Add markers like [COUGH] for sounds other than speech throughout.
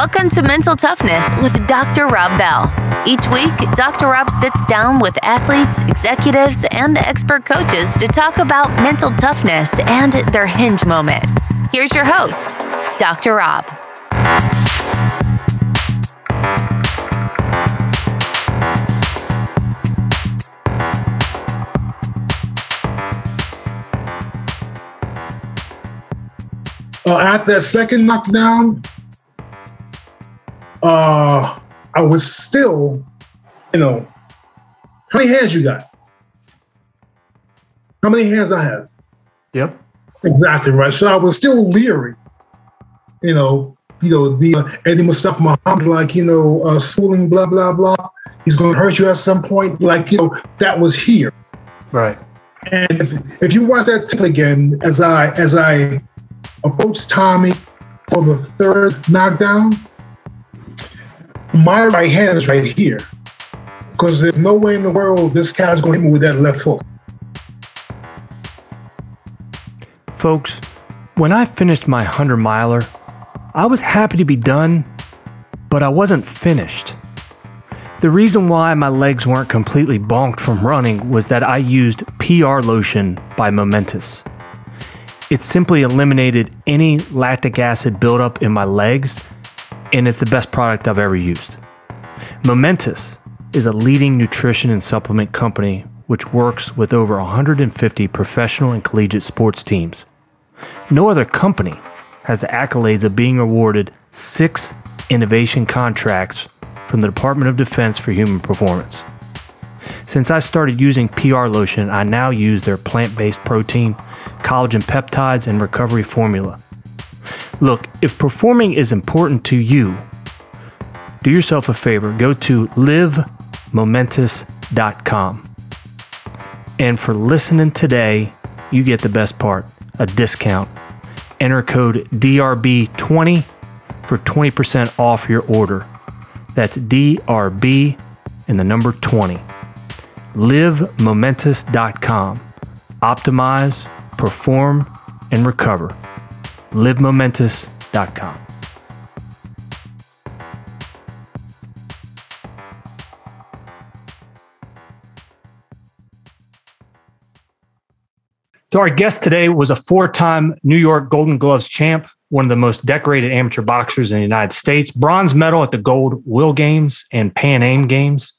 Welcome to Mental Toughness with Dr. Rob Bell. Each week, Dr. Rob sits down with athletes, executives, and expert coaches to talk about mental toughness and their hinge moment. Here's your host, Dr. Rob. Uh, after that second knockdown, uh, I was still, you know, how many hands you got? How many hands I have? Yep. Exactly right. So I was still leery, you know, you know, the uh, Eddie Mustafa Muhammad, like, you know, uh, schooling, blah, blah, blah. He's going to hurt you at some point. Like, you know, that was here. Right. And if, if you watch that tape again, as I as I approached Tommy for the third knockdown, my right hand is right here. Because there's no way in the world this guy's going to hit me with that left hook. Folks, when I finished my 100 miler, I was happy to be done, but I wasn't finished. The reason why my legs weren't completely bonked from running was that I used PR lotion by Momentous. It simply eliminated any lactic acid buildup in my legs, and it's the best product I've ever used. Momentous is a leading nutrition and supplement company which works with over 150 professional and collegiate sports teams. No other company has the accolades of being awarded six innovation contracts from the Department of Defense for Human Performance. Since I started using PR Lotion, I now use their plant based protein, collagen peptides, and recovery formula. Look, if performing is important to you, do yourself a favor go to livemomentous.com. And for listening today, you get the best part a discount. Enter code DRB20 for 20% off your order. That's DRB and the number 20. LiveMomentous.com. Optimize, perform, and recover. LiveMomentous.com. So, our guest today was a four time New York Golden Gloves champ, one of the most decorated amateur boxers in the United States, bronze medal at the Good Will Games and Pan Am Games,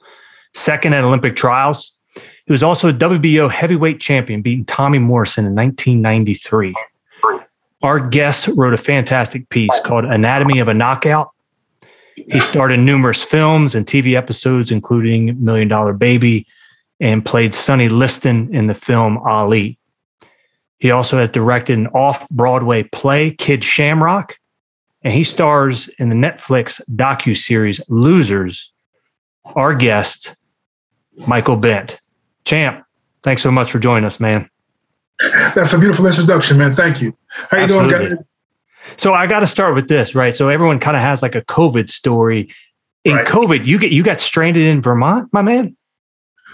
second at Olympic trials. He was also a WBO heavyweight champion, beating Tommy Morrison in 1993. Our guest wrote a fantastic piece called Anatomy of a Knockout. He starred in numerous films and TV episodes, including Million Dollar Baby, and played Sonny Liston in the film Ali. He also has directed an off Broadway play, Kid Shamrock, and he stars in the Netflix docu series Losers. Our guest, Michael Bentt. Champ, thanks so much for joining us, man. [LAUGHS] That's a beautiful introduction, man. Thank you. How you Absolutely. doing, guys? So I got to start with this, right? So everyone kind of has like a COVID story. In Right. COVID, you get you got stranded in Vermont, my man.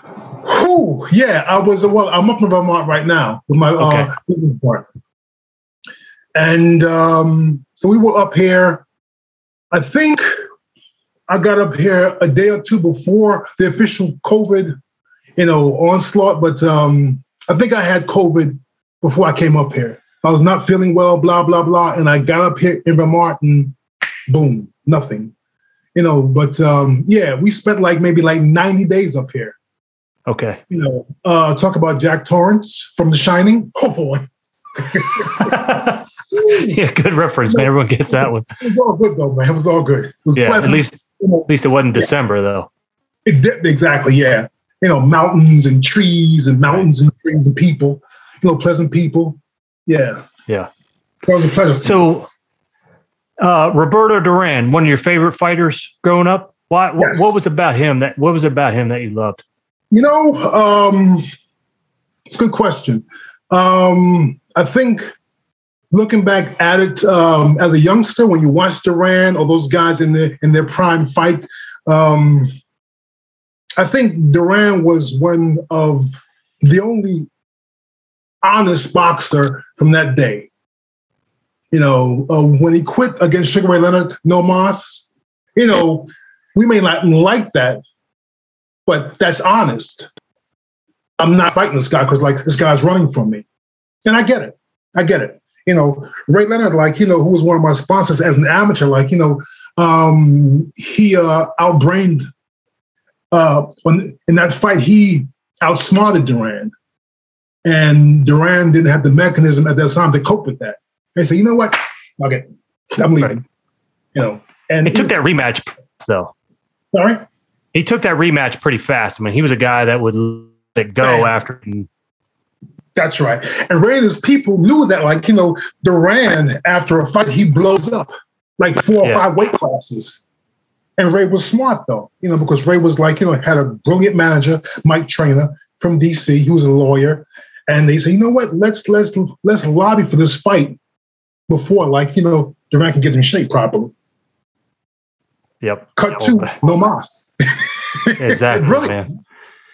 Whew, yeah, I was. Well, I'm up in Vermont right now with my Okay. uh, partner, and um, so we were up here. I think I got up here a day or two before the official COVID, you know, onslaught. But um, I think I had COVID before I came up here. I was not feeling well, blah blah blah, and I got up here in Vermont, and boom, nothing. You know, but um, yeah, we spent like maybe like 90 days up here Okay. you know, uh, talk about Jack Torrance from The Shining. [LAUGHS] Oh boy, [LAUGHS] yeah, good reference, man. Everyone gets that one. it was all good though, man. It was all good. It was Yeah, at least at least it wasn't December though. it did- exactly, yeah. You know, mountains and trees and mountains and trees and people. You know, pleasant people. Yeah, Yeah. it was a pleasure. So, uh, Roberto Duran, one of your favorite fighters growing up. Why? wh- Yes. What was about him that? What was about him that you loved? You know, um, it's a good question. Um, I think looking back at it um, as a youngster, when you watch Duran or those guys in their in their prime fight, um, I think Duran was one of the only honest boxer from that day. You know, uh, when he quit against Sugar Ray Leonard, no mas. You know, we may not like that, but that's honest. I'm not fighting this guy because like this guy's running from me, and I get it. I get it. You know, Ray Leonard, like you know, who was one of my sponsors as an amateur, like you know, um, he uh, outbrained uh, when in that fight he outsmarted Duran, and Duran didn't have the mechanism at that time to cope with that. They said, you know what? Okay, I'm leaving. Right. You know, and he took that rematch though. Sorry, he took that rematch pretty fast. I mean, he was a guy that would let go Man. after. That's right. And Ray and his people knew that, like you know, Duran after a fight he blows up like four or yeah. five weight classes. And Ray was smart though, you know, because Ray was like, you know, had a brilliant manager, Mike Trainer from DC. He was a lawyer. And they said, you know what, let's let's let's lobby for this fight before, like, you know, Duran can get in shape properly. Yep. Cut two, no mas. exactly, [LAUGHS] really, man.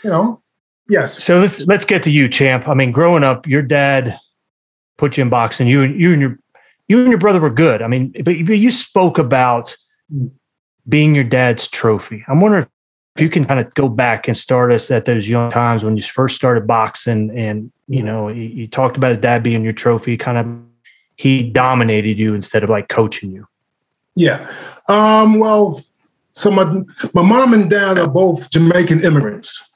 You know, yes. So let's let's get to you, champ. I mean, growing up, your dad put you in boxing. You and you and your you and your brother were good. I mean, but you spoke about being your dad's trophy. I'm wondering if you can kind of go back and start us at those young times when you first started boxing and you know you, you talked about his dad being your trophy kind of he dominated you instead of like coaching you. Yeah. Um, well so my, my mom and dad are both jamaican immigrants.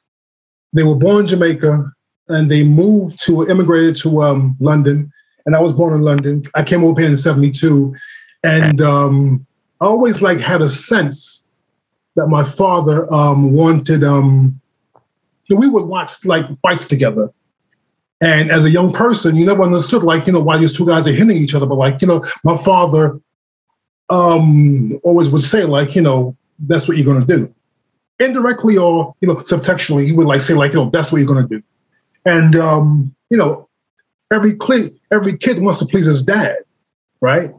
They were born in jamaica and they moved to immigrated to um, london. And i was born in london. I came over here in 72 and um, i always like had a sense that my father um, wanted. Um, we would watch like fights together. And as a young person, you never understood like, you know, why these two guys are hitting each other. But like, you know, my father um, always would say, like, you know, that's what you're gonna do. Indirectly or, you know, subtextually, he would like say, like, you know, that's what you're gonna do. And um, you know, every kid, every kid wants to please his dad, right?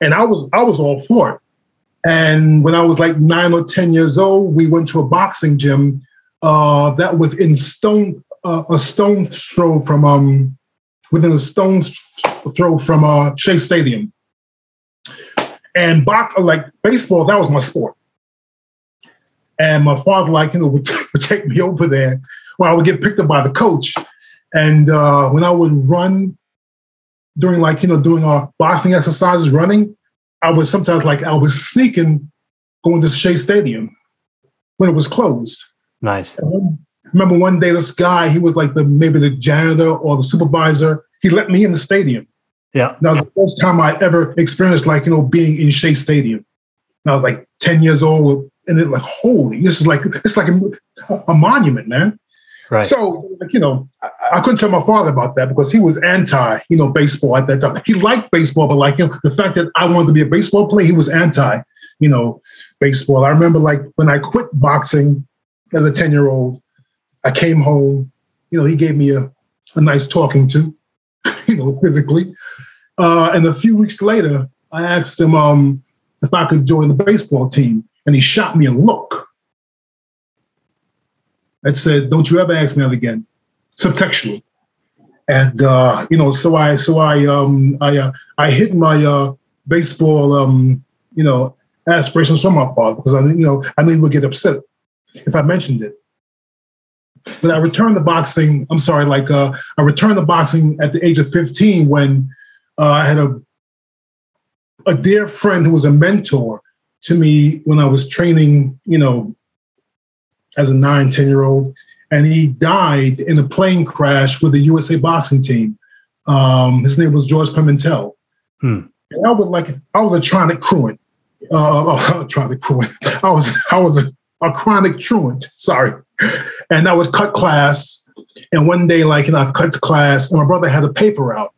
And I was I was all for it. And when I was like nine or 10 years old, we went to a boxing gym uh, that was in stone, uh, a stone throw from, um, within a stone's throw from uh, Shea Stadium. And box, like baseball, that was my sport. And my father, like, you know, would, [LAUGHS] would take me over there where I would get picked up by the coach. And uh, when I would run during like, you know, doing our boxing exercises, running, I was sometimes like I was sneaking going to Shea Stadium when it was closed. Nice. Remember one day this guy, he was like the maybe the janitor or the supervisor. He let me in the stadium. Yeah. That was the first time I ever experienced like, you know, being in Shea Stadium. And I was like 10 years old and it like, holy, this is like, it's like a, a monument, man. Right. So, you know, I, I, couldn't tell my father about that because he was anti, you know, baseball at that time. He liked baseball, but like, you know, the fact that I wanted to be a baseball player, he was anti, you know, baseball. I remember like when I quit boxing as a 10 year old, I came home, you know, he gave me a, a nice talking to, [LAUGHS] you know, physically. Uh, and a few weeks later, I asked him um, if I could join the baseball team, and he shot me a look that said, "Don't you ever ask me that again," subtextually. And uh, you know, so I so I um I uh, I hid my uh, baseball um you know aspirations from my father because I you know I knew he would get upset if I mentioned it. But I returned to boxing. I'm sorry, like uh, I returned to boxing at the age of 15 when uh, I had a a dear friend who was a mentor to me when I was training, you know, as a nine, 10 year old. And he died in a plane crash with the USA boxing team. Um, his name was George Pimentel. Hmm. And I was like, I was a chronic truant. Uh, [LAUGHS] uh, chronic truant. I was, I was a, a chronic truant. Sorry. And I would cut class. And one day, like, you know, I cut class, and my brother had a paper out.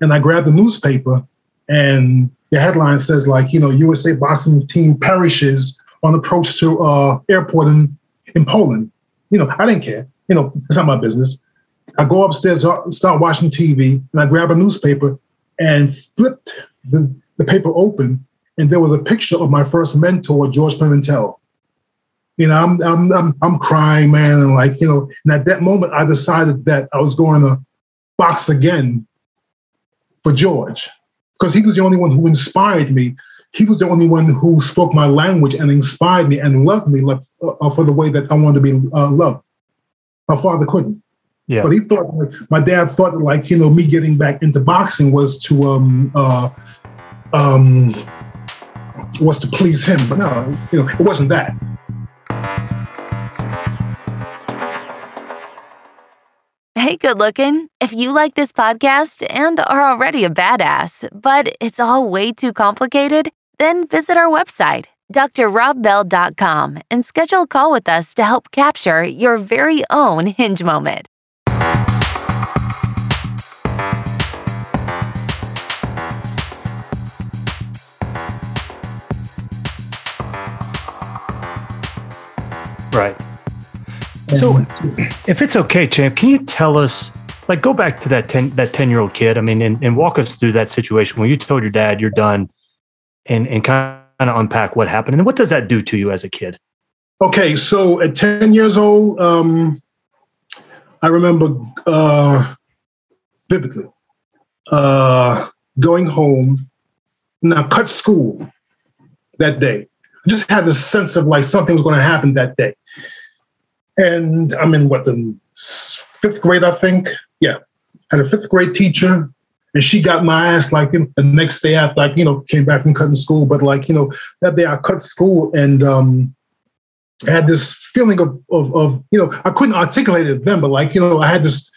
And I grabbed the newspaper, and the headline says, like, you know, USA boxing team perishes on approach to uh, airport in in Poland. You know, I didn't care. You know, it's not my business. I go upstairs, uh, start watching TV, and I grab a newspaper and flipped the, the paper open, and there was a picture of my first mentor, George Pimentel. You know, I'm, I'm, I'm, I'm crying, man, and like, you know, and at that moment, I decided that I was going to box again for George. because he was the only one who inspired me. He was the only one who spoke my language and inspired me and loved me like, uh, for the way that I wanted to be uh, loved. My father couldn't. Yeah. But he thought my dad thought that like you know me getting back into boxing was to um uh um was to please him. But no, you know, it wasn't that. Hey, good looking. If you like this podcast and are already a badass, but it's all way too complicated, then visit our website, drrobbell.com, and schedule a call with us to help capture your very own hinge moment. Right. So, if it's okay, champ, can you tell us, like, go back to that ten that ten year old kid? I mean, and, and walk us through that situation when you told your dad you're done, and and kind of unpack what happened, and what does that do to you as a kid? Okay, so at ten years old, um, I remember uh, vividly uh, going home. Now, cut school that day. I just had this sense of like something was going to happen that day. And I'm in what the fifth grade, I think. Yeah, had a fifth grade teacher, and she got my ass like you know, the next day after, like you know, came back from cutting school. But like you know, that day I cut school and um, I had this feeling of, of of you know I couldn't articulate it then, but like you know I had this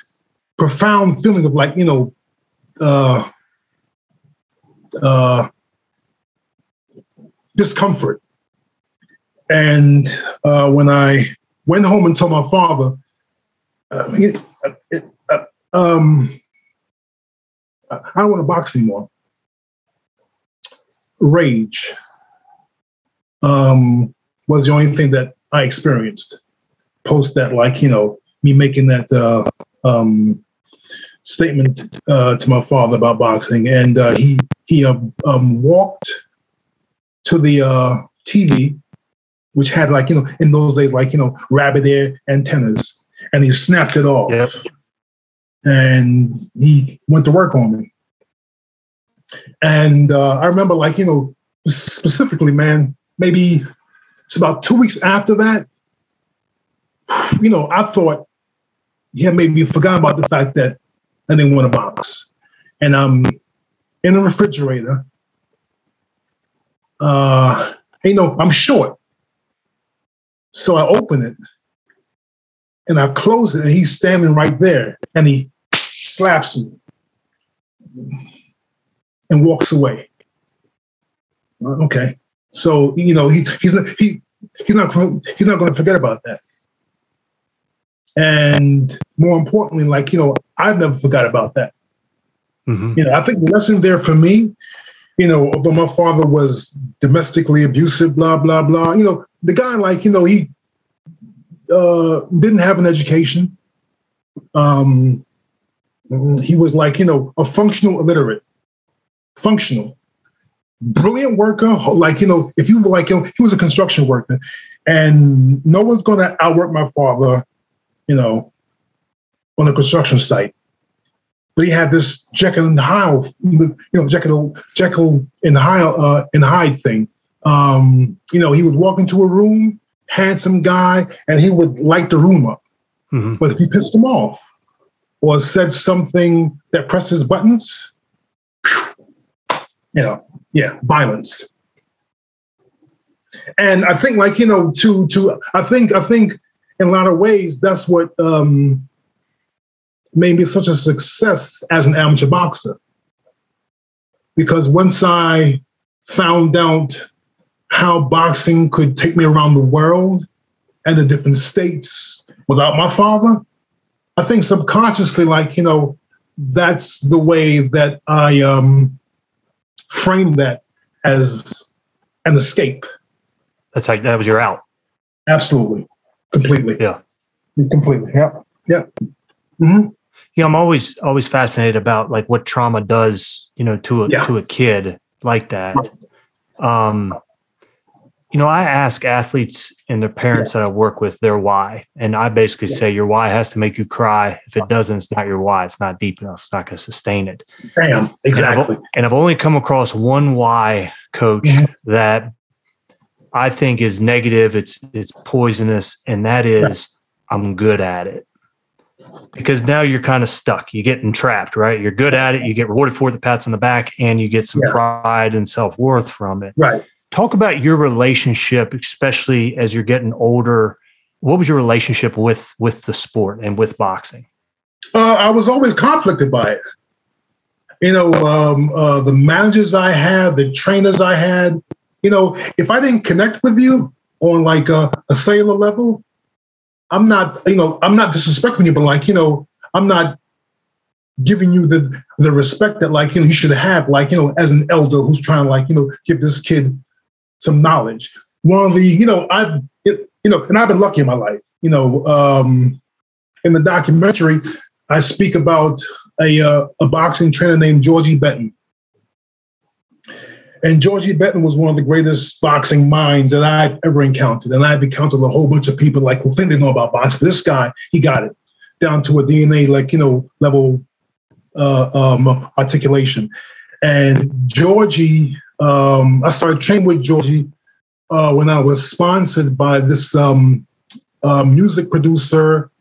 profound feeling of like you know uh, uh, discomfort. And uh, when I went home and told my father, uh, it, it, uh, um, I don't want to box anymore. Rage um, was the only thing that I experienced post that, like, you know, me making that uh, um, statement uh, to my father about boxing. And uh, he, he um, walked to the TV which had like you know in those days like you know rabbit ear antennas, and he snapped it off. Yep. And he went to work on me. And uh, I remember like you know specifically, man, maybe it's about two weeks after that. You know, I thought he had maybe forgotten about the fact that I didn't want a box, and I'm in the refrigerator. Uh, you know, I'm short. So I open it and I close it, and he's standing right there, and he slaps me and walks away. Okay, so you know he he's not, he he's not he's not going to forget about that. And more importantly, like you know, I've never forgot about that. Mm-hmm. You know, I think the lesson there for me, you know, although my father was domestically abusive, blah blah blah. You know, the guy like you know he uh, didn't have an education. Um, he was like you know a functional illiterate, functional, brilliant worker. Like you know, if you were like you know, he was a construction worker, and no one's going to outwork my father, you know, on a construction site. But he had this Jekyll and Hyde, you know, Jekyll, Jekyll and Hyde, uh, and Hyde thing. Um, you know, he would walk into a room, handsome guy, and he would light the room up. Mm-hmm. But if you pissed him off or said something that pressed his buttons, you know, yeah, violence. And I think, like you know, to to I think I think in a lot of ways that's what um, made me such a success as an amateur boxer. Because once I found out how boxing could take me around the world and the different states without my father, I think subconsciously, like, you know, that's the way that I um, framed that as an escape. That's like that was your out. Absolutely. Completely. Yeah. Completely. Yeah. Yeah. Mm-hmm. Yeah, I'm always always fascinated about like what trauma does, you know, to a yeah. to a kid like that. Um you know, I ask athletes and their parents yeah. that I work with their why. And I basically yeah. say your why has to make you cry. If it doesn't, it's not your why. It's not deep enough. It's not going to sustain it. Damn, exactly. And I've, and I've, only come across one why, coach, mm-hmm. that I think is negative. It's it's poisonous, and that is right. I'm good at it. Because now you're kind of stuck. You get entrapped, right? You're good at it. You get rewarded for the pats on the back, and you get some pride and self worth from it. Right Talk about your relationship, especially as you're getting older. What was your relationship with with the sport and with boxing? Uh, I was always conflicted by it. You know, um, uh, the managers I had, the trainers I had. You know, if I didn't connect with you on like a, a cellular level, I'm not. You know, I'm not disrespecting you, but like you know, I'm not giving you the the respect that like you know you should have like you know as an elder who's trying to like you know give this kid some knowledge. One of the, you know, I've, it, you know, and I've been lucky in my life. You know, um, in the documentary, I speak about a uh, a boxing trainer named Georgie Benton. And Georgie Benton was one of the greatest boxing minds that I've ever encountered. And I've encountered a whole bunch of people like who think they know about boxing. This guy, he got it down to a DNA like you know level uh, um, articulation. And Georgie um, I started training with Georgie uh, when I was sponsored by this um, uh, music producer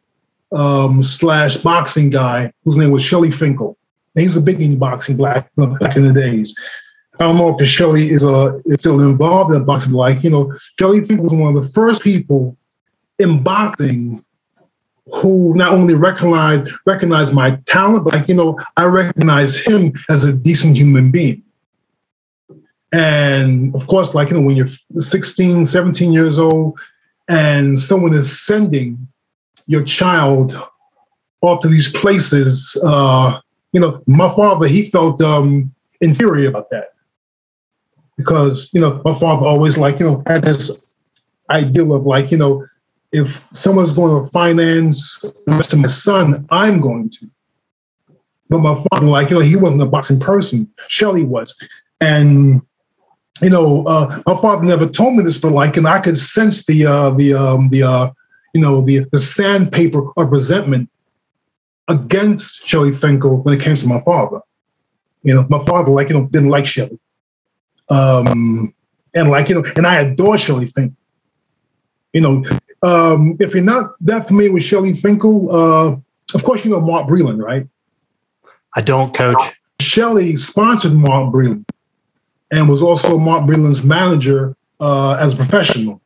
um, slash boxing guy whose name was Shelly Finkel. And he's a big in boxing black back in the days. I don't know if Shelly is, uh, is still involved in boxing. Like you know, Shelly Finkel was one of the first people in boxing who not only recognized recognized my talent, but like you know, I recognized him as a decent human being. And of course, like, you know, when you're 16, 17 years old and someone is sending your child off to these places, uh, you know, my father, he felt um, inferior about that. Because, you know, my father always like, you know, had this ideal of like, you know, if someone's going to finance of my son, I'm going to. But my father, like, you know, he wasn't a boxing person. Shelly was. And you know, uh, my father never told me this, but like, and I could sense the uh, the um, the uh, you know the the sandpaper of resentment against Shelly Finkel when it came to my father. You know, my father like you know didn't like Shelly, um, and like you know, and I adore Shelly Finkel. You know, um, if you're not that familiar with Shelly Finkel, uh, of course you know Mark Breland, right? I don't, Coach. Shelly sponsored Mark Breland and was also Mark Breland's manager uh, as a professional.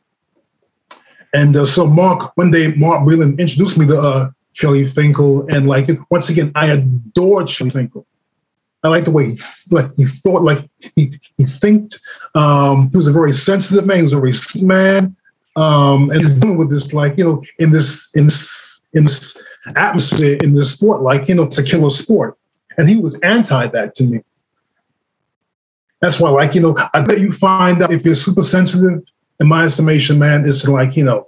And uh, so Mark, one day Mark Breland introduced me to uh, Shelly Finkel, and like once again, I adored Shelly Finkel. I like the way he like he thought, like he he thinked. Um, he was a very sensitive man. He was a very sweet man, um, and he's dealing with this like you know in this in this in this atmosphere in this sport, like you know it's a killer sport, and he was anti that to me. That's why, like, you know, I bet you find out if you're super sensitive, in my estimation, man, it's like, you know,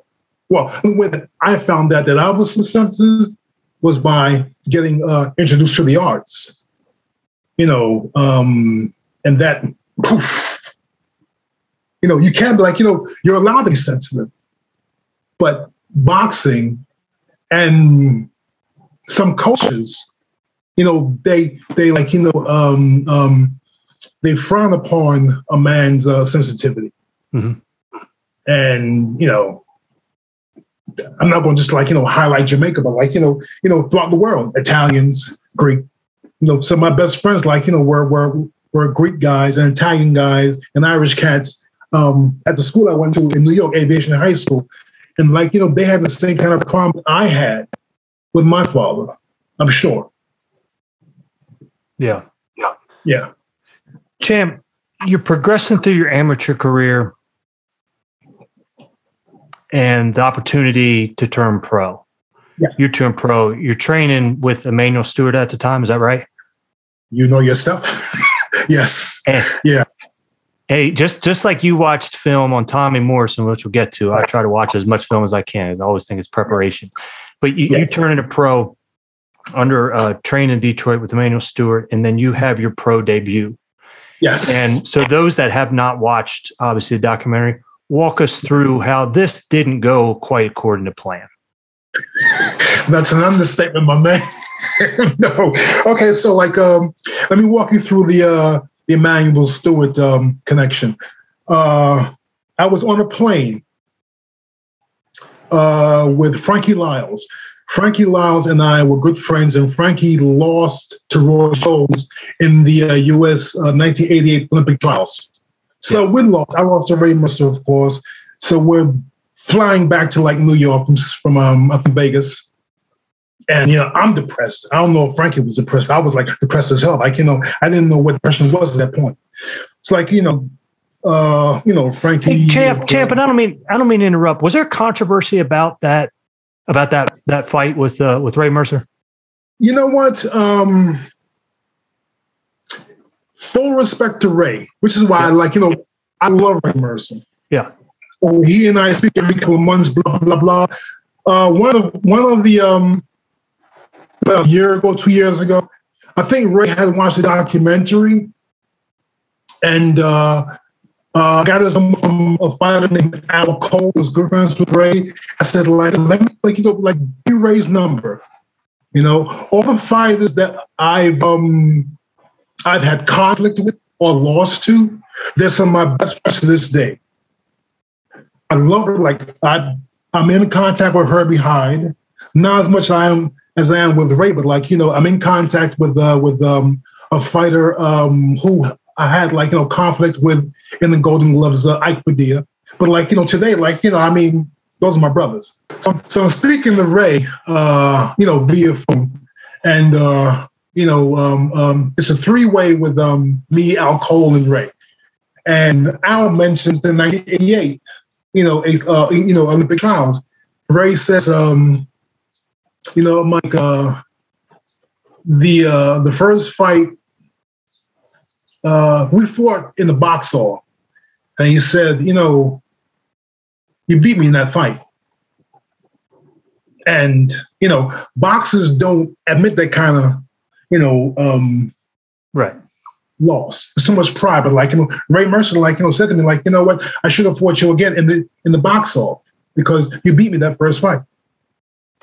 well, when I found out that I was super sensitive was by getting uh, introduced to the arts, you know, um, and that, poof, you know, you can't be like, you know, you're allowed to be sensitive, but boxing and some coaches, you know, they they like, you know, um, um, they frown upon a man's uh, sensitivity. Mm-hmm. And, you know, I'm not going to just like, you know, highlight Jamaica, but like, you know, you know, throughout the world, Italians, Greek, you know, some of my best friends, like, you know, were, were, were Greek guys and Italian guys and Irish cats um, at the school I went to in New York, Aviation High School. And like, you know, they had the same kind of problem I had with my father, I'm sure. Yeah. Yeah. Yeah. Champ, you're progressing through your amateur career and the opportunity to turn pro. Yeah. You turn pro. You're training with Emanuel Steward at the time. Is that right? You know your stuff. [LAUGHS] yes. Hey, yeah. Hey, just just like you watched film on Tommy Morrison, which we'll get to. I try to watch as much film as I can. I always think it's preparation. But you, yes. you turn into pro under uh, train in Detroit with Emanuel Steward, and then you have your pro debut Yes. And so those that have not watched obviously the documentary, walk us through how this didn't go quite according to plan. That's an understatement, my man. [LAUGHS] no. Okay, so like um let me walk you through the uh the Emanuel Steward um connection. Uh I was on a plane uh with Frankie Liles. Frankie Liles and I were good friends, and Frankie lost to Roy Jones in the uh, U.S. Uh, 1988 Olympic trials. So we lost. I lost to Ray Mercer, of course. So we're flying back to like New York from, from um, think Vegas. And you know, I'm depressed. I don't know if Frankie was depressed. I was like depressed as hell. Like, you know, I didn't know what depression was at that point. It's like, you know, uh, you know, Frankie. Hey, champ, is, champ, and I don't mean I don't mean to interrupt. Was there controversy about that about that that fight with uh, with Ray Mercer? You know what? Um full respect to Ray, which is why yeah. I like, you know, I love Ray Mercer. Yeah. So he and I speak every couple of months, blah, blah, blah. Uh, one of one of the um about a year ago, two years ago, I think Ray had watched a documentary and uh uh, got his number from a fighter named Al Cole, was good friends with Ray. I said, like, let me, like, you know, like, be Ray's number. You know, all the fighters that I've um I've had conflict with or lost to, they're some of my best friends to this day. I love her. Like I, I'm in contact with her behind, not as much I am as I am with Ray, but like you know, I'm in contact with uh, with um, a fighter um, who I had like you know conflict with in the Golden Gloves, uh, Ike Padilla. But like you know, today, like you know, I mean, those are my brothers. So, so speaking to Ray, uh, you know, via phone, and uh, you know, um, um, it's a three way with um, me, Al Cole, and Ray. And Al mentions the 1988, you know, uh, you know, Olympic trials. Ray says, um, you know, Mike, uh, the uh, the first fight uh, we fought in the box hall, and he said, you know, you beat me in that fight. And you know, boxers don't admit that kind of you know, um, right. Loss. so much pride, but like you know, Ray Mercer, like you know, said to me, like you know what, I should have fought you again in the in the box hall because you beat me that first fight.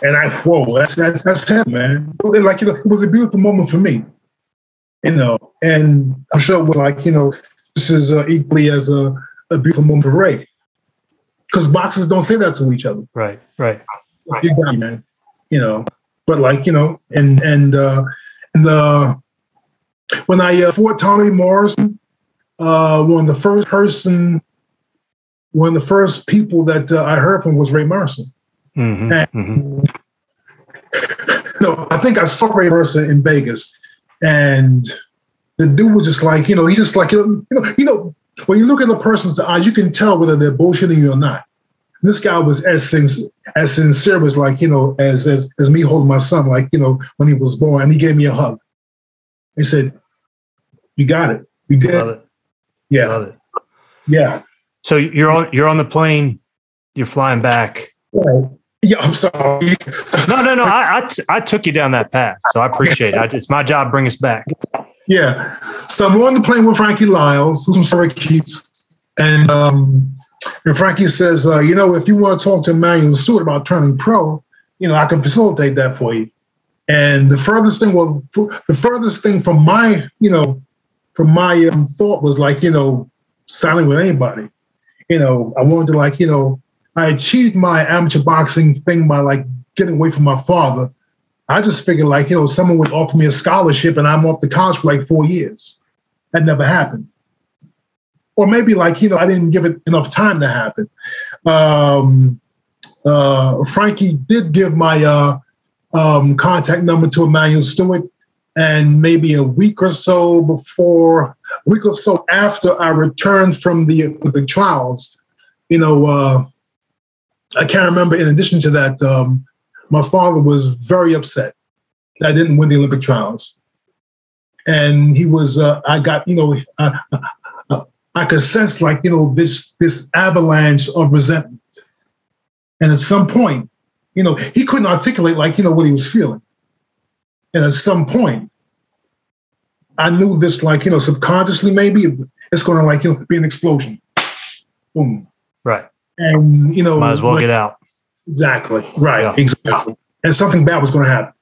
And I, whoa, that's that's that's him, man. Like you know, it was a beautiful moment for me, you know. And I'm sure it was like you know, this is uh, equally as a, a beautiful moment for Ray, because boxers don't say that to each other. Right, right. You got me, man. You know, but like you know, and and uh, and uh, when I uh, fought Tommy Morrison, uh, one of the first person, one of the first people that uh, I heard from was Ray Mercer. Mm-hmm. And, mm-hmm. no, I think I saw Ray Mercer in Vegas, and the dude was just like, you know, he just like, you know, you know, when you look at the person's eyes, you can tell whether they're bullshitting you or not. This guy was as sincere, as sincere as like, you know, as, as as me holding my son, like, you know, when he was born, and he gave me a hug. He said, You got it. You did. Love it. Yeah. Love it. Yeah. So you're on you're on the plane, you're flying back. Right. Yeah, I'm sorry. no, no, no. I, I, t- I took you down that path, so I appreciate it. I, it's my job. Bring us back. Yeah. So I'm on the plane with Frankie Liles, who's from Syracuse, and um, and Frankie says, uh, you know, if you want to talk to Emanuel Steward about turning pro, you know, I can facilitate that for you. And the furthest thing was the furthest thing from my, you know, from my um, thought was like, you know, signing with anybody. You know, I wanted to like, you know, I achieved my amateur boxing thing by like getting away from my father. I just figured like, you know, someone would offer me a scholarship and I'm off the college for like four years. That never happened or maybe like you know I didn't give it enough time to happen. Um, uh, Frankie did give my uh, um, contact number to Emanuel Steward, and maybe a week or so before, a week or so after I returned from the Olympic trials, you know, uh, I can't remember. In addition to that, um, my father was very upset that I didn't win the Olympic trials and he was uh, i got you know I, I could sense like, you know, this this avalanche of resentment. And at some point, you know, he couldn't articulate like, you know, what he was feeling. And at some point, I knew this like, you know, subconsciously maybe it's gonna like, you know, be an explosion. Boom. Right. And you know, Might as well when- get out. Exactly. Right. Yeah. Exactly. And something bad was going to happen.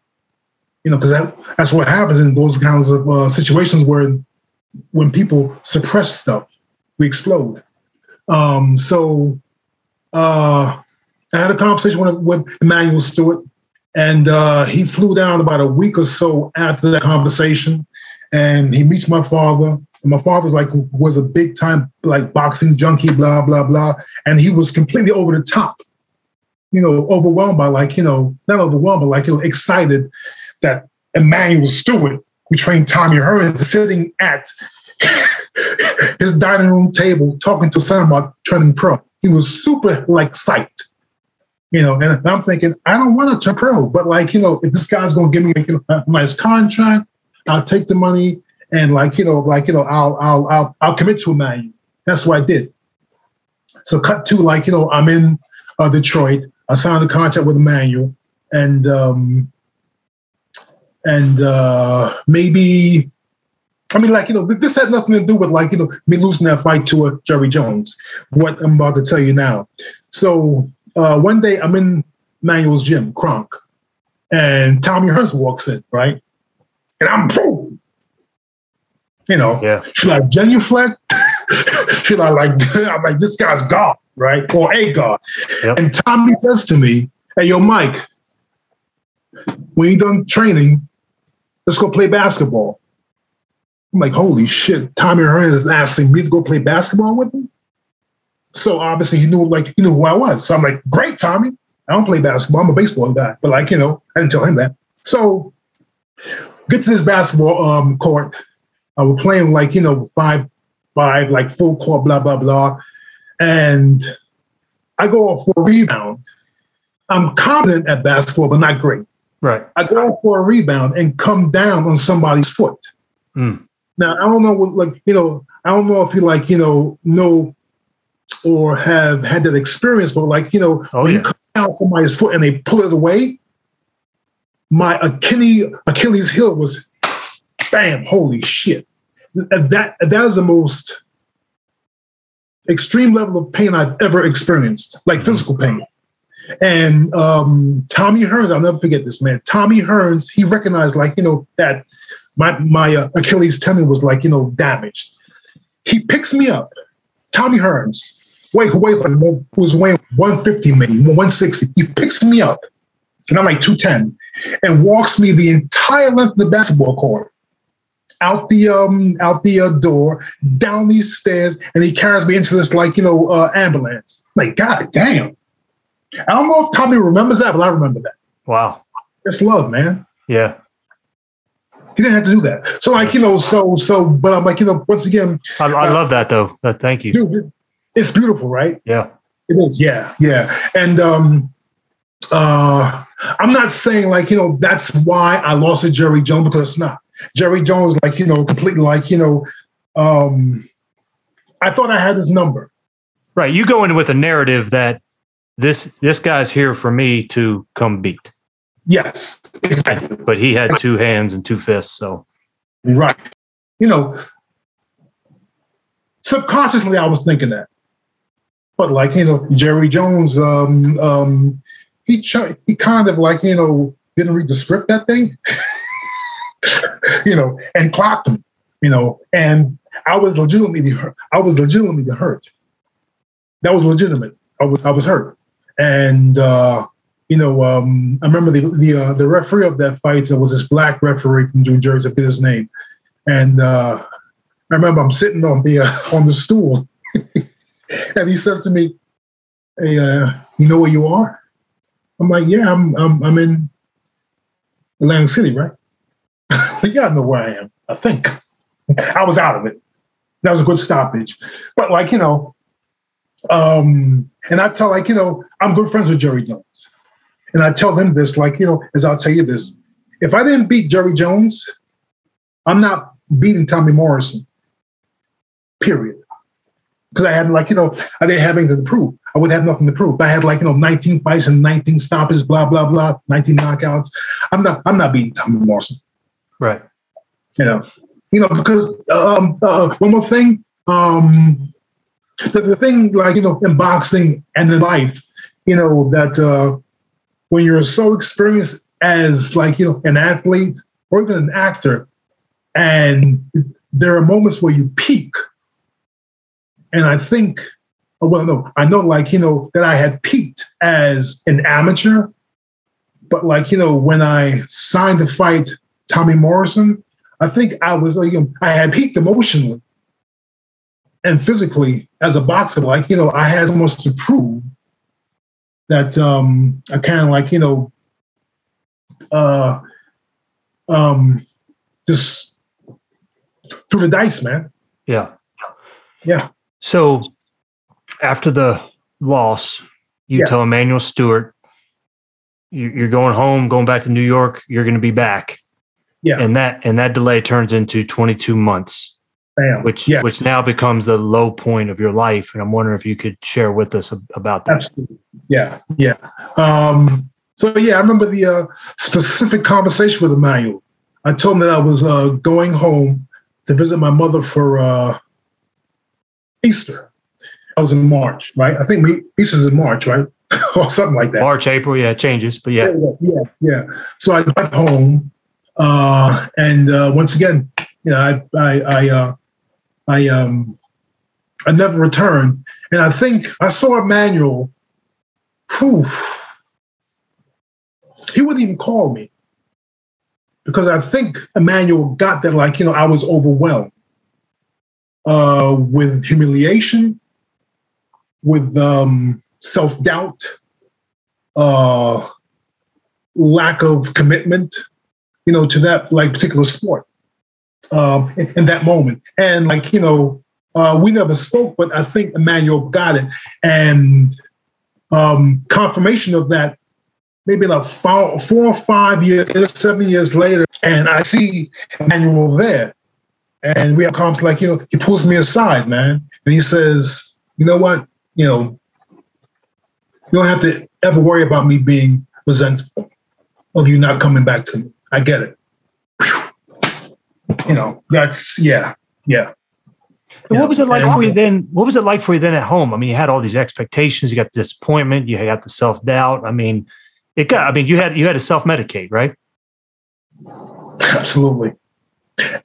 You know, because that, that's what happens in those kinds of uh, situations where when people suppress stuff, we explode. Um, so uh, I had a conversation with, with Emanuel Steward, and uh, he flew down about a week or so after that conversation, and he meets my father. And my father's like was a big time like boxing junkie, blah blah blah, and he was completely over the top you know, overwhelmed by like, you know, not overwhelmed, but like, you know, excited that Emanuel Steward, who trained Tommy Hearns, sitting at [LAUGHS] his dining room table talking to son about turning pro. He was super like psyched. You know, and I'm thinking, I don't want to turn pro, but like, you know, if this guy's gonna give me like, a nice contract, I'll take the money and like, you know, like, you know, I'll I'll I'll I'll commit to Emanuel. That's what I did. So cut to like, you know, I'm in uh, Detroit. I signed a contract with Emanuel, and um, and uh, maybe, I mean, like you know, this had nothing to do with like you know me losing that fight to a Jerry Jones. What I'm about to tell you now. So uh, one day I'm in Emanuel's gym, Kronk, and Tommy Hearns walks in, right, and I'm boom. You know, Yeah. should I genuflect? [LAUGHS] should I like? [LAUGHS] I'm like, this guy's God, right, or a God. Yep. And Tommy says to me, Hey, yo, Mike, when you done training, let's go play basketball. I'm like, holy shit, Tommy Hearns is asking me to go play basketball with him. So obviously he knew like he knew who I was. So I'm like, great, Tommy. I don't play basketball. I'm a baseball guy. But like, you know, I didn't tell him that. So get to this basketball um, court. I was playing like, you know, five, five, like full court, blah, blah, blah. And I go off for a rebound. I'm competent at basketball, but not great. Right. I go off for a rebound and come down on somebody's foot. Mm. Now I don't know what like you know I don't know if you like you know know or have had that experience, but like you know Oh, when you come down on somebody's foot and they pull it away, my Achilles Achilles heel was bam, holy shit. That that is the most extreme level of pain I've ever experienced, like physical pain. And um, Tommy Hearns, I'll never forget this man. Tommy Hearns, he recognized like you know that my my uh, Achilles tendon was like you know damaged. He picks me up. Tommy Hearns, wait, who weighs like was weighing 150 maybe 160. He picks me up, and I'm like 210, and walks me the entire length of the basketball court out the um out the uh, door, down these stairs, and he carries me into this like you know uh, ambulance. Like God damn. I don't know if Tommy remembers that, but I remember that. Wow. It's love, man. Yeah. He didn't have to do that. So like you know, so so, but I'm like you know, once again, I, I Uh, love that though. That, thank you. dude, it's beautiful, right? Yeah. It is, yeah, yeah. And um uh I'm not saying like, you know, that's why I lost to Jerry Jones because it's not. Jerry Jones, like, you know, completely like, you know, um I thought I had his number. Right. You go in with a narrative that this this guy's here for me to come beat, Yes, exactly. but he had two hands and two fists. So Right. You know, subconsciously I was thinking that. But like, you know, Jerry Jones, um, um, he ch- he kind of like, you know, didn't read the script that day. [LAUGHS] you know, and clocked him, you know, and I was legitimately hurt. I was legitimately hurt. That was legitimate. I was I was hurt. And uh you know, um, I remember the the uh, the referee of that fight was this black referee from New Jersey, I forget his name, and uh, I remember I'm sitting on the uh, on the stool, [LAUGHS] and he says to me, "Hey, uh, you know where you are?" I'm like, "Yeah, I'm I'm, I'm in Atlantic City, right?" [LAUGHS] yeah, I know where I am. I think I was out of it. That was a good stoppage, but like you know, um, and I tell like you know, I'm good friends with Jerry Jones. And I tell them this, like, you know, as I'll tell you this. If I didn't beat Jerry Jones, I'm not beating Tommy Morrison. Period. Because I had like, you know, I didn't have anything to prove. I would have nothing to prove. I had like, you know, 19 fights and 19 stoppages, blah, blah, blah, 19 knockouts. I'm not, I'm not beating Tommy Morrison. Right. You know, you know, because um uh, one more thing. Um the, the thing like you know in boxing and in life, you know that uh, when you're so experienced as like you know an athlete or even an actor, and there are moments where you peak, and I think, well, no, I know like you know that I had peaked as an amateur, but like you know when I signed the fight Tommy Morrison, I think I was like I had peaked emotionally and physically as a boxer, like, you know, I had so much to prove that um, I kind of like, you know, uh, um, just threw the dice, man. Yeah. Yeah. So after the loss, you Yeah. tell Emanuel Steward, you- you're going home, going back to New York. You're going to be back, Yeah. and that and that delay turns into 22 months. Bam. which Yes. which now becomes the low point of your life. And I'm wondering if you could share with us about that. Absolutely. Yeah. Yeah. Um, so yeah, I remember the uh, specific conversation with Emanuel. I told him that I was uh, going home to visit my mother for uh, Easter. I was in March, right? I think we, Easter's in March, right? [LAUGHS] or something like that. March, April, yeah, it changes, but yeah, yeah, yeah. So I got home, uh, and uh, once again, you know, I, I, I, uh, I, um, I never returned, and I think I saw Emanuel. Whew, he wouldn't even call me because I think Emanuel got that, like you know, I was overwhelmed uh, with humiliation, with um, self doubt, uh, lack of commitment, you know, to that like particular sport um, in, in that moment. And like you know, uh, we never spoke, but I think Emanuel got it, and um, confirmation of that. Maybe like four, four or five years, seven years later, and I see Emanuel there, and we have conversations like you know, he pulls me aside, man, and he says, "You know what? You know, you don't have to ever worry about me being resentful of you not coming back to me. I get it. You know, that's yeah, yeah. And what was it like And- for you then? What was it like for you then at home? I mean, you had all these expectations, you got the disappointment, you got the self doubt. I mean, it got. I mean, you had you had to self medicate, right? Absolutely.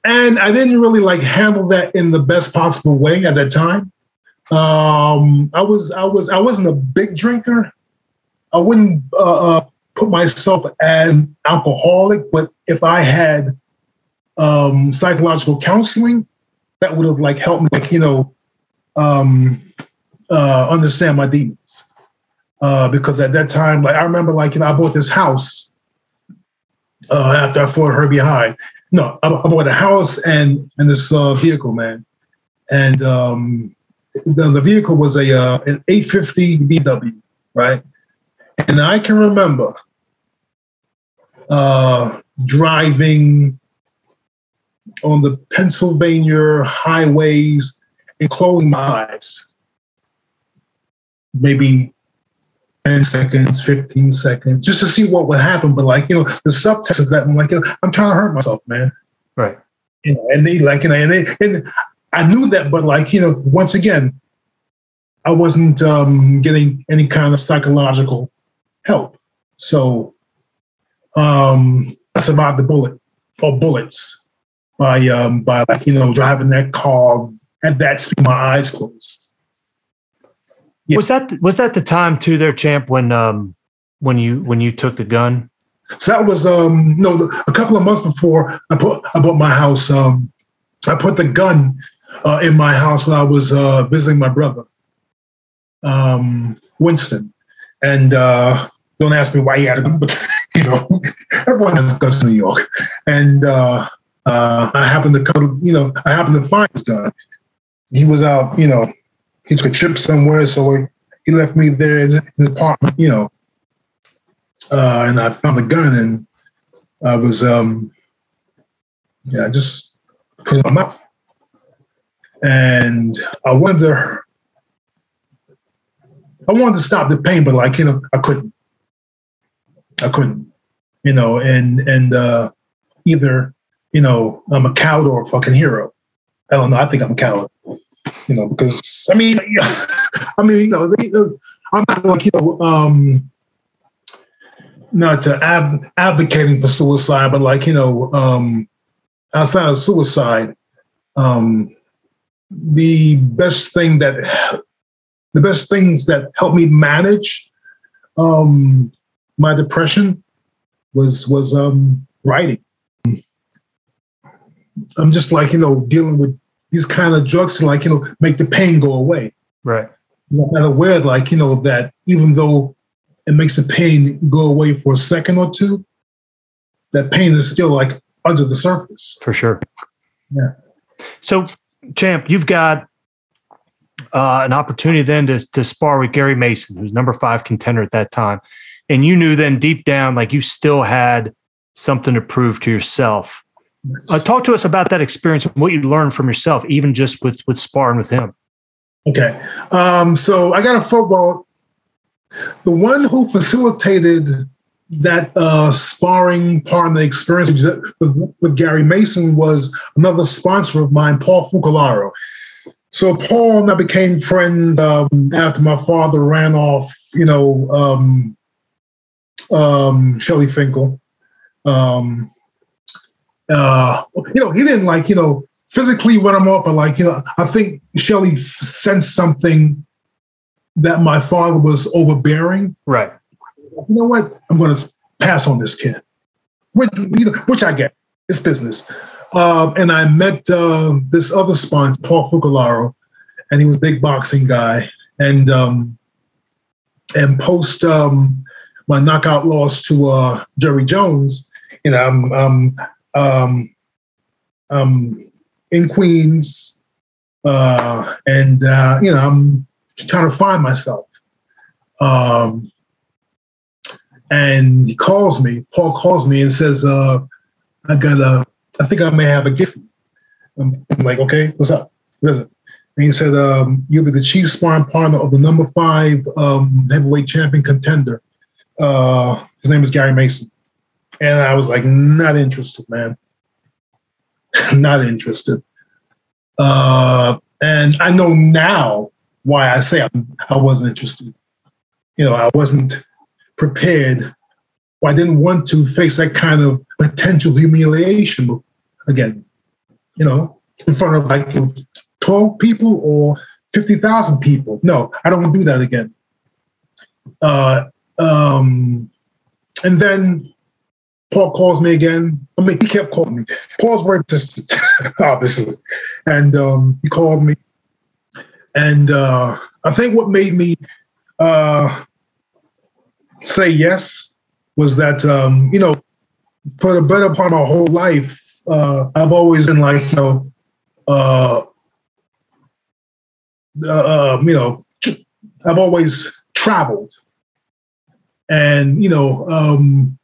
And I didn't really like handle that in the best possible way at that time. Um, I was I was I wasn't a big drinker. I wouldn't uh, uh, put myself as an alcoholic, but if I had um, psychological counseling, that would have like helped me, like you know, um, uh, understand my demons. Uh, because at that time, like I remember, like you know, I bought this house uh, after I fought her behind. No, I, I bought a house and and this uh, vehicle, man. And um, the, the vehicle was a uh, an 850 VW, right? And I can remember uh, driving on the Pennsylvania highways and closing my eyes. Maybe 10 seconds, 15 seconds, just to see what would happen. But like, you know, the subtext of that, I'm like, you know, I'm trying to hurt myself, man. Right. You know, and they like, you know, and they, and I knew that, but like, you know, once again, I wasn't um, getting any kind of psychological help. So um, I survived the bullet or bullets by um, by like you know driving that car at that speed, my eyes closed. Yeah. Was that was that the time too, there, champ, when um when you when you took the gun? So that was um no a couple of months before I put I bought my house. Um, I put the gun uh, in my house when I was uh, visiting my brother, um, Winston, and uh, don't ask me why he had a gun, but [LAUGHS] [LAUGHS] you know everyone in New York, and uh, uh, I happened to come, you know, I happened to find his gun. He was out, you know, he took a trip somewhere, so he left me there in his apartment, you know, uh, and I found the gun and I was, um, yeah, I just put it in my mouth. And I to, I wanted to stop the pain, but like, you know, I couldn't. I couldn't, you know, and, and, uh, either, you know, I'm a coward or a fucking hero. I don't know. I think I'm a coward, you know, because I mean, [LAUGHS] I mean, you know, they, uh, I'm not like you know, um, not to ab- advocating for suicide, but like you know, um, outside of suicide, um, the best thing that the best things that help me manage um, my depression was was um, writing. I'm just like you know dealing with these kind of drugs to like you know make the pain go away. Right. Not aware like you know that even though it makes the pain go away for a second or two, that pain is still like under the surface. For sure. Yeah. So, champ, you've got uh, an opportunity then to to spar with Gary Mason, who's number five contender at that time, and you knew then deep down like you still had something to prove to yourself uh, talk to us about that experience and what you learned from yourself, even just with with sparring with him. Okay, um, so I got a football. The one who facilitated that uh, sparring part of the experience with, with, Gary Mason was another sponsor of mine, Paul Fucalaro. So Paul and I became friends um, after my father ran off, you know, um, um, Shelly Finkel. Um, uh, you know, he didn't like, you know, physically run him off, but like, you know, I think Shelly sensed something that my father was overbearing. Right. You know what? I'm going to pass on this kid, which, you know, which I get. It's business. Um, and I met uh, this other sponsor, Paul Fucalaro, and he was a big boxing guy. And um, and post um, my knockout loss to uh, Jerry Jones, you know, I'm, um, um, in Queens, uh, and uh, you know I'm trying to find myself. Um, and he calls me. Paul calls me and says, uh, "I got a. I think I may have a gift." I'm, I'm like, "Okay, what's up? What is it?" And he said, um, "You'll be the chief sparring partner of the number five um, heavyweight champion contender. Uh, his name is Gary Mason." And I was like, not interested, man. [LAUGHS] not interested. Uh, and I know now why I say I, I wasn't interested. You know, I wasn't prepared. Or I didn't want to face that kind of potential humiliation again. You know, in front of like 12 people or 50,000 people. No, I don't want to do that again. Uh, um, and then Paul calls me again. I mean, he kept calling me. Paul's very persistent, [LAUGHS] obviously. And um, he called me. And uh, I think what made me uh, say yes was that, um, you know, for the better part of my whole life, uh, I've always been like, you know, uh, uh, um, you know, I've always traveled. And, you know, um,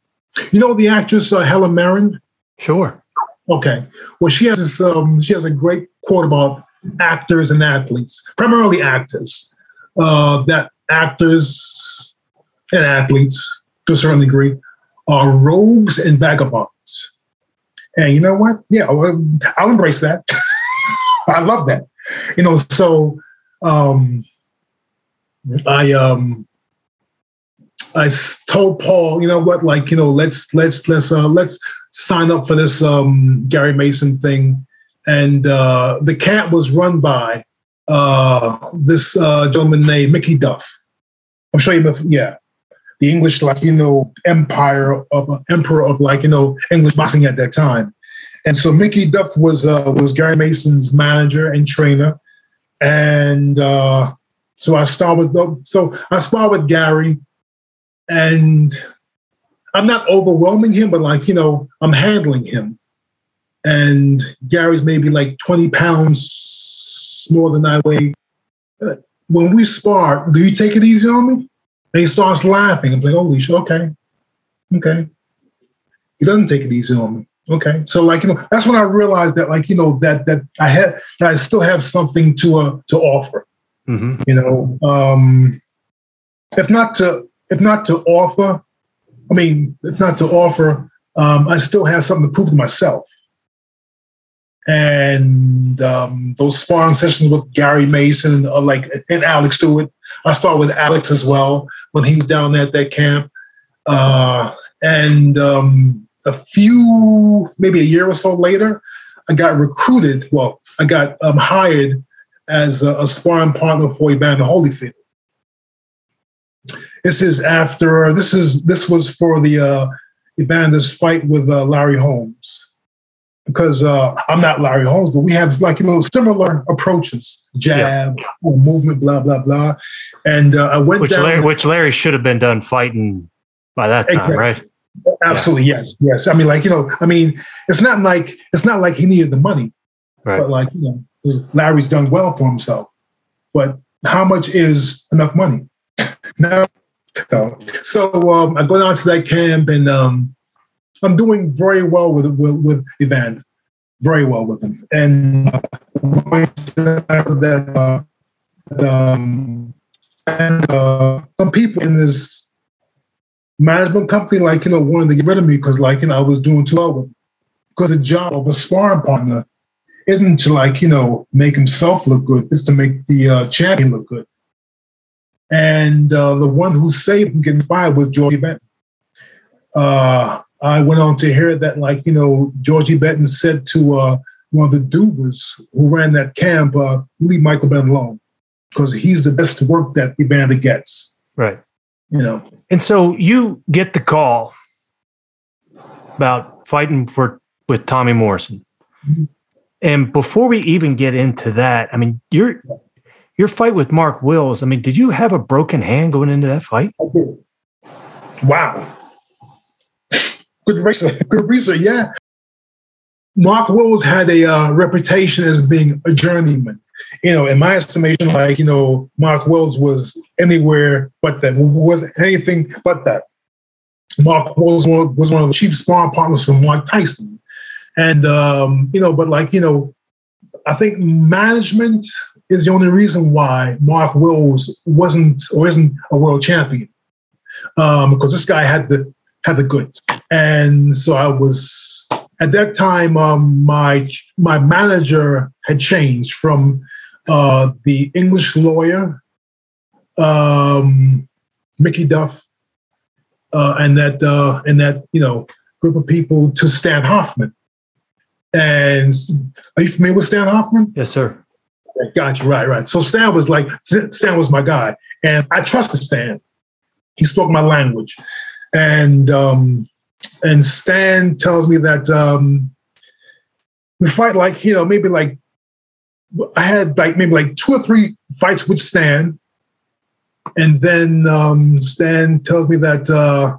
you know the actress uh, Helen Mirren? Sure. Okay. Well, she has this. Um, she has a great quote about actors and athletes, primarily actors. Uh, that actors and athletes, to a certain degree, are rogues and vagabonds. And you know what? Yeah, I'll, I'll embrace that. [LAUGHS] I love that. You know, so um, I um, I told Paul, you know what, like, you know, let's let's let's uh, let's sign up for this um, Gary Mason thing. And uh, the camp was run by uh, this uh, gentleman named Mickey Duff. I'm sure you, know, yeah, the English, like you know, empire of uh, emperor of like you know English boxing at that time. And so Mickey Duff was uh, was Gary Mason's manager and trainer. And uh, so I started with so I sparred with Gary and I'm not overwhelming him, but like, you know, I'm handling him. And Gary's maybe like 20 pounds more than I weigh. Uh, when we spar, do you take it easy on me? And he starts laughing. I'm like, holy shit, okay. Okay. He doesn't take it easy on me. Okay. So like, you know, that's when I realized that like, you know, that that I had that I still have something to uh to offer. Mm-hmm. You know, um if not to if not to offer, I mean, if not to offer, um, I still have something to prove to myself. and um, those sparring sessions with Gary Mason, uh, like and Alex Stewart. I started with Alex as well when he was down at that camp, uh, and um, a few maybe a year or so later, I got recruited. Well, I got um, hired as a, a sparring partner for Evander Holyfield. This is after this is this was for the uh, Evander's fight with uh, Larry Holmes because uh, I'm not Larry Holmes, but we have like you know similar approaches, jab, yeah. movement, blah blah blah. And uh, I went which down, Larry, which Larry should have been done fighting by that time, exactly. right? Absolutely, yeah. yes, yes. I mean, like you know, I mean, it's not like it's not like he needed the money, right. but like you know, Larry's done well for himself. But how much is enough money? [LAUGHS] no. So um, I go down to that camp and um, I'm doing very well with with, with very well with him. And uh, that uh, um, and uh, some people in this management company, like you know, wanted to get rid of me because like you know I was doing too well because the job of a sparring partner isn't to like you know make himself look good; it's to make the uh, champion look good. And uh, the one who saved him getting fired was Georgie Benton. Uh, I went on to hear that, like, you know, Georgie Benton said to uh, one of the Duvas who ran that camp, uh, leave Michael Benton alone because he's the best work that Evander gets. Right. You know. And so you get the call about fighting for with Tommy Morrison. Mm-hmm. And before we even get into that, I mean, your your fight with Mark Wills, I mean, did you have a broken hand going into that fight? I did. Wow good research. Good research. Yeah. Mark Wills had a uh, reputation as being a journeyman. You know, in my estimation, like you know, Mark Wills was anywhere but that. Was anything but that. Mark Wills was one of the chief sparring partners for Mike Tyson, and um, you know, but like you know, I think management is the only reason why Mark Wills wasn't or isn't a world champion, um, because this guy had the had the goods. And so I was at that time. Um, my my manager had changed from uh, the English lawyer, um, Mickey Duff, uh, and that uh, and that you know group of people to Stan Hoffman. And are you familiar with Stan Hoffman? Yes, sir. Got you. Right, right. So Stan was like Stan was my guy, and I trusted Stan. He spoke my language, and um, and Stan tells me that um, we fight like you know maybe like I had like maybe like two or three fights with Stan, and then um, Stan tells me that uh,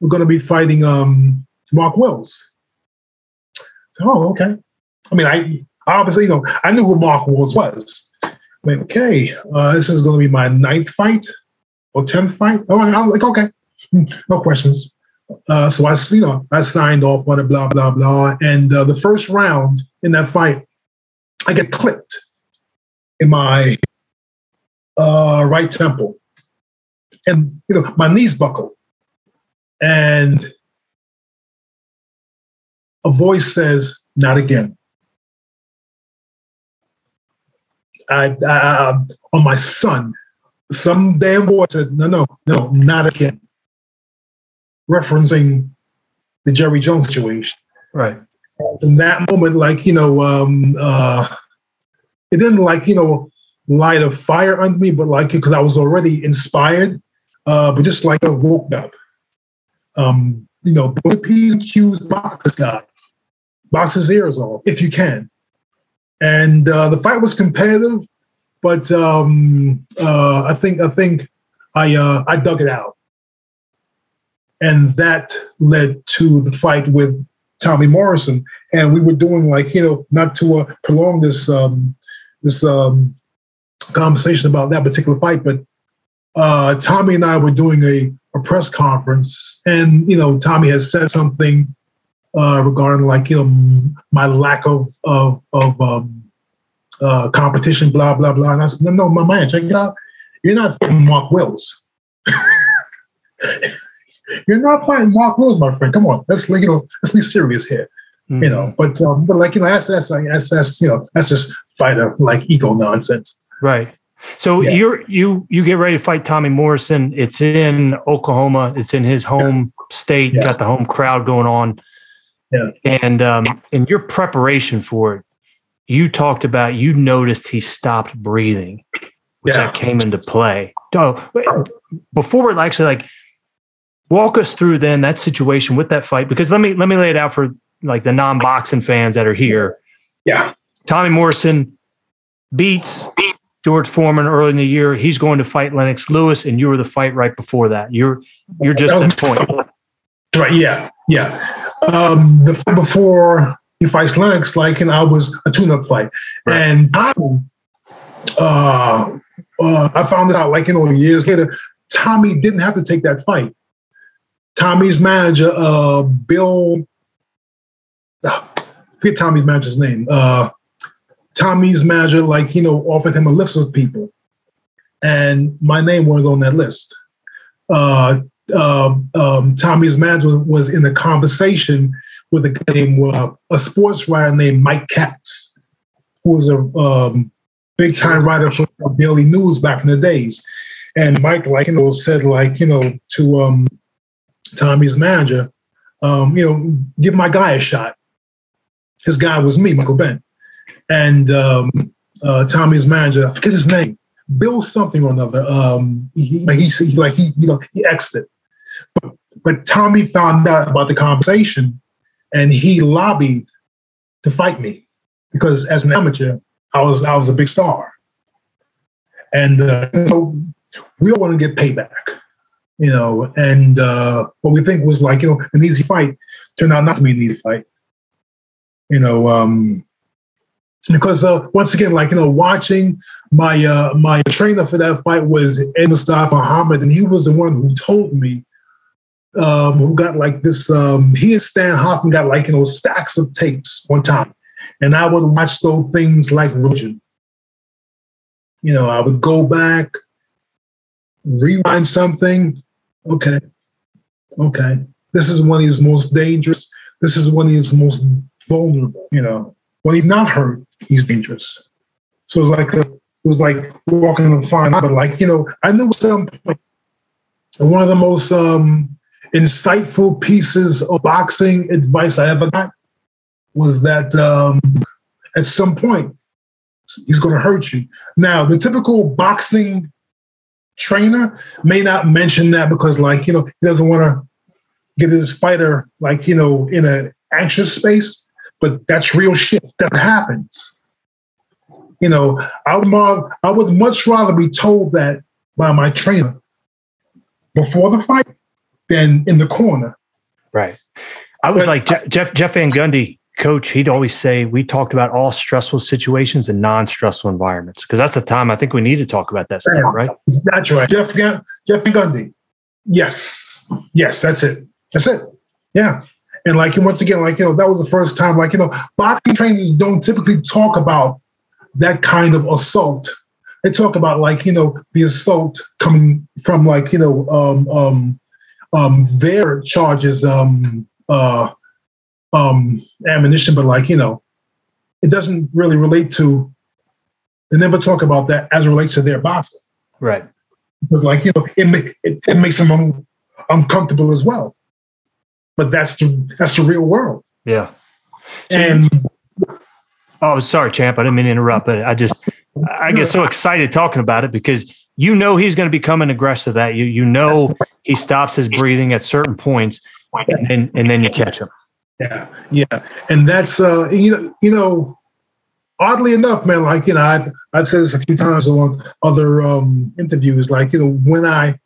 we're going to be fighting um, Mark Wills. oh, okay. I mean, I obviously you know I knew who Mark Wills was. like, okay, uh, this is going to be my ninth fight or tenth fight. Oh, I'm like, okay, no questions. Uh, so I, you know, I signed off on it, blah blah blah. And uh, the first round in that fight, I get clipped in my uh, right temple, and you know my knees buckle, and a voice says, "Not again." I, I, on my son, some damn boy said, "No, no, no, not again." referencing the Jerry Jones situation. Right. In that moment, like, you know, um, uh, it didn't like, you know, light a fire under me, but like, because I was already inspired, uh, but just like I woke up. Um, you know, put P's and Q's box this guy, box his ears off if you can. And uh, the fight was competitive, but um, uh, I think I think I uh, I dug it out and that led to the fight with Tommy Morrison. And we were doing like you know not to uh, prolong this um, this um, conversation about that particular fight, but uh, Tommy and I were doing a, a press conference, and you know Tommy has said something uh, regarding like you know my lack of of, of um, uh, competition, blah blah blah. And I said, no, no, my man, check it out. You're not Mark Wills. You're not fighting Mark [LAUGHS] Rose, my friend. Come on, let's you know, let's be serious here. Mm-hmm. You know, but um, but like you know, that's that's that's that's you know that's just fighter like ego nonsense. Right. So yeah. you're you you get ready to fight Tommy Morrison. It's in Oklahoma. It's in his home yes. state. Got the home crowd going on. Yeah. And um, in your preparation for it, you talked about you noticed he stopped breathing, which yeah. that came into play. So before we're actually like walk us through then that situation with that fight because let me let me lay it out for like the non-boxing fans that are here. Yeah. Tommy Morrison beats George Foreman early in the year. He's going to fight Lennox Lewis, and you were the fight right before that. You're you're just at point. [LAUGHS] Right. Yeah. Yeah. Um, the fight before he fights Lennox, like, and I was a tune-up fight, right. and Tommy, uh, uh, I found this out like you know years later. Tommy didn't have to take that fight. Tommy's manager, uh, Bill, uh, forget Tommy's manager's name. Uh, Tommy's manager, like, you know, offered him a list of people. And my name was on that list. Uh, uh, um, Tommy's manager was in a conversation with a guy named, uh, a sports writer named Mike Katz, who was a um, big time writer for the Daily News back in the days. And Mike, like, you know, said, like, you know, to um, Tommy's manager, um, you know, give my guy a shot. His guy was me, Michael Bentt and um, uh, Tommy's manager, I forget his name, Bill something or another. Um, he, he, he like he you know he exited, but, Tommy found out about the conversation, and he lobbied to fight me because as an amateur, I was I was a big star, and uh, you know, we all want to get payback, you know, and uh, what we think was like you know an easy fight turned out not to be an easy fight, you know. Um, because uh, once again, like you know, watching my uh, my trainer for that fight was Ed Mustafa Muhammad, and he was the one who told me um, who got like this. Um, he and Stan Hoffman got like you know stacks of tapes one time, and I would watch those things like religion. You know, I would go back, rewind something. Okay, okay, this is of his most dangerous. This is of his most vulnerable. You know, when he's not hurt, he's dangerous. So it was like a, it was like walking on a fine. But like you know, I knew at some one of the most um, insightful pieces of boxing advice I ever got was that um, at some point he's going to hurt you. Now, the typical boxing trainer may not mention that because, like you know, he doesn't want to get his fighter like you know in an anxious space. But that's real shit. That happens. You know, I would, I would much rather be told that by my trainer before the fight than in the corner. Right. I was but, like Jeff Jeff Van Gundy, coach. He'd always say we talked about all stressful situations and non-stressful environments because that's the time I think we need to talk about that stuff, right? That's right. Jeff Jeff Van Gundy. Yes, yes, that's it. That's it. Yeah. And like once again, like you know, that was the first time, like you know, boxing trainers don't typically talk about that kind of assault. They talk about like you know the assault coming from like you know um, um, um, their charges um, uh, um, ammunition, but like you know, it doesn't really relate to. They never talk about that as it relates to their boxing, right? Because like you know, it it, it makes them un- uncomfortable as well. But that's the that's the real world. Yeah. So and Oh, sorry, champ. I didn't mean to interrupt, but I just I get so excited talking about it because you know he's going to become an aggressive. That you you know he stops his breathing at certain points, and then and then you catch him. Yeah, yeah, and that's uh you know you know oddly enough, man. Like you know I've I've said this a few times on other um interviews. Like you know when I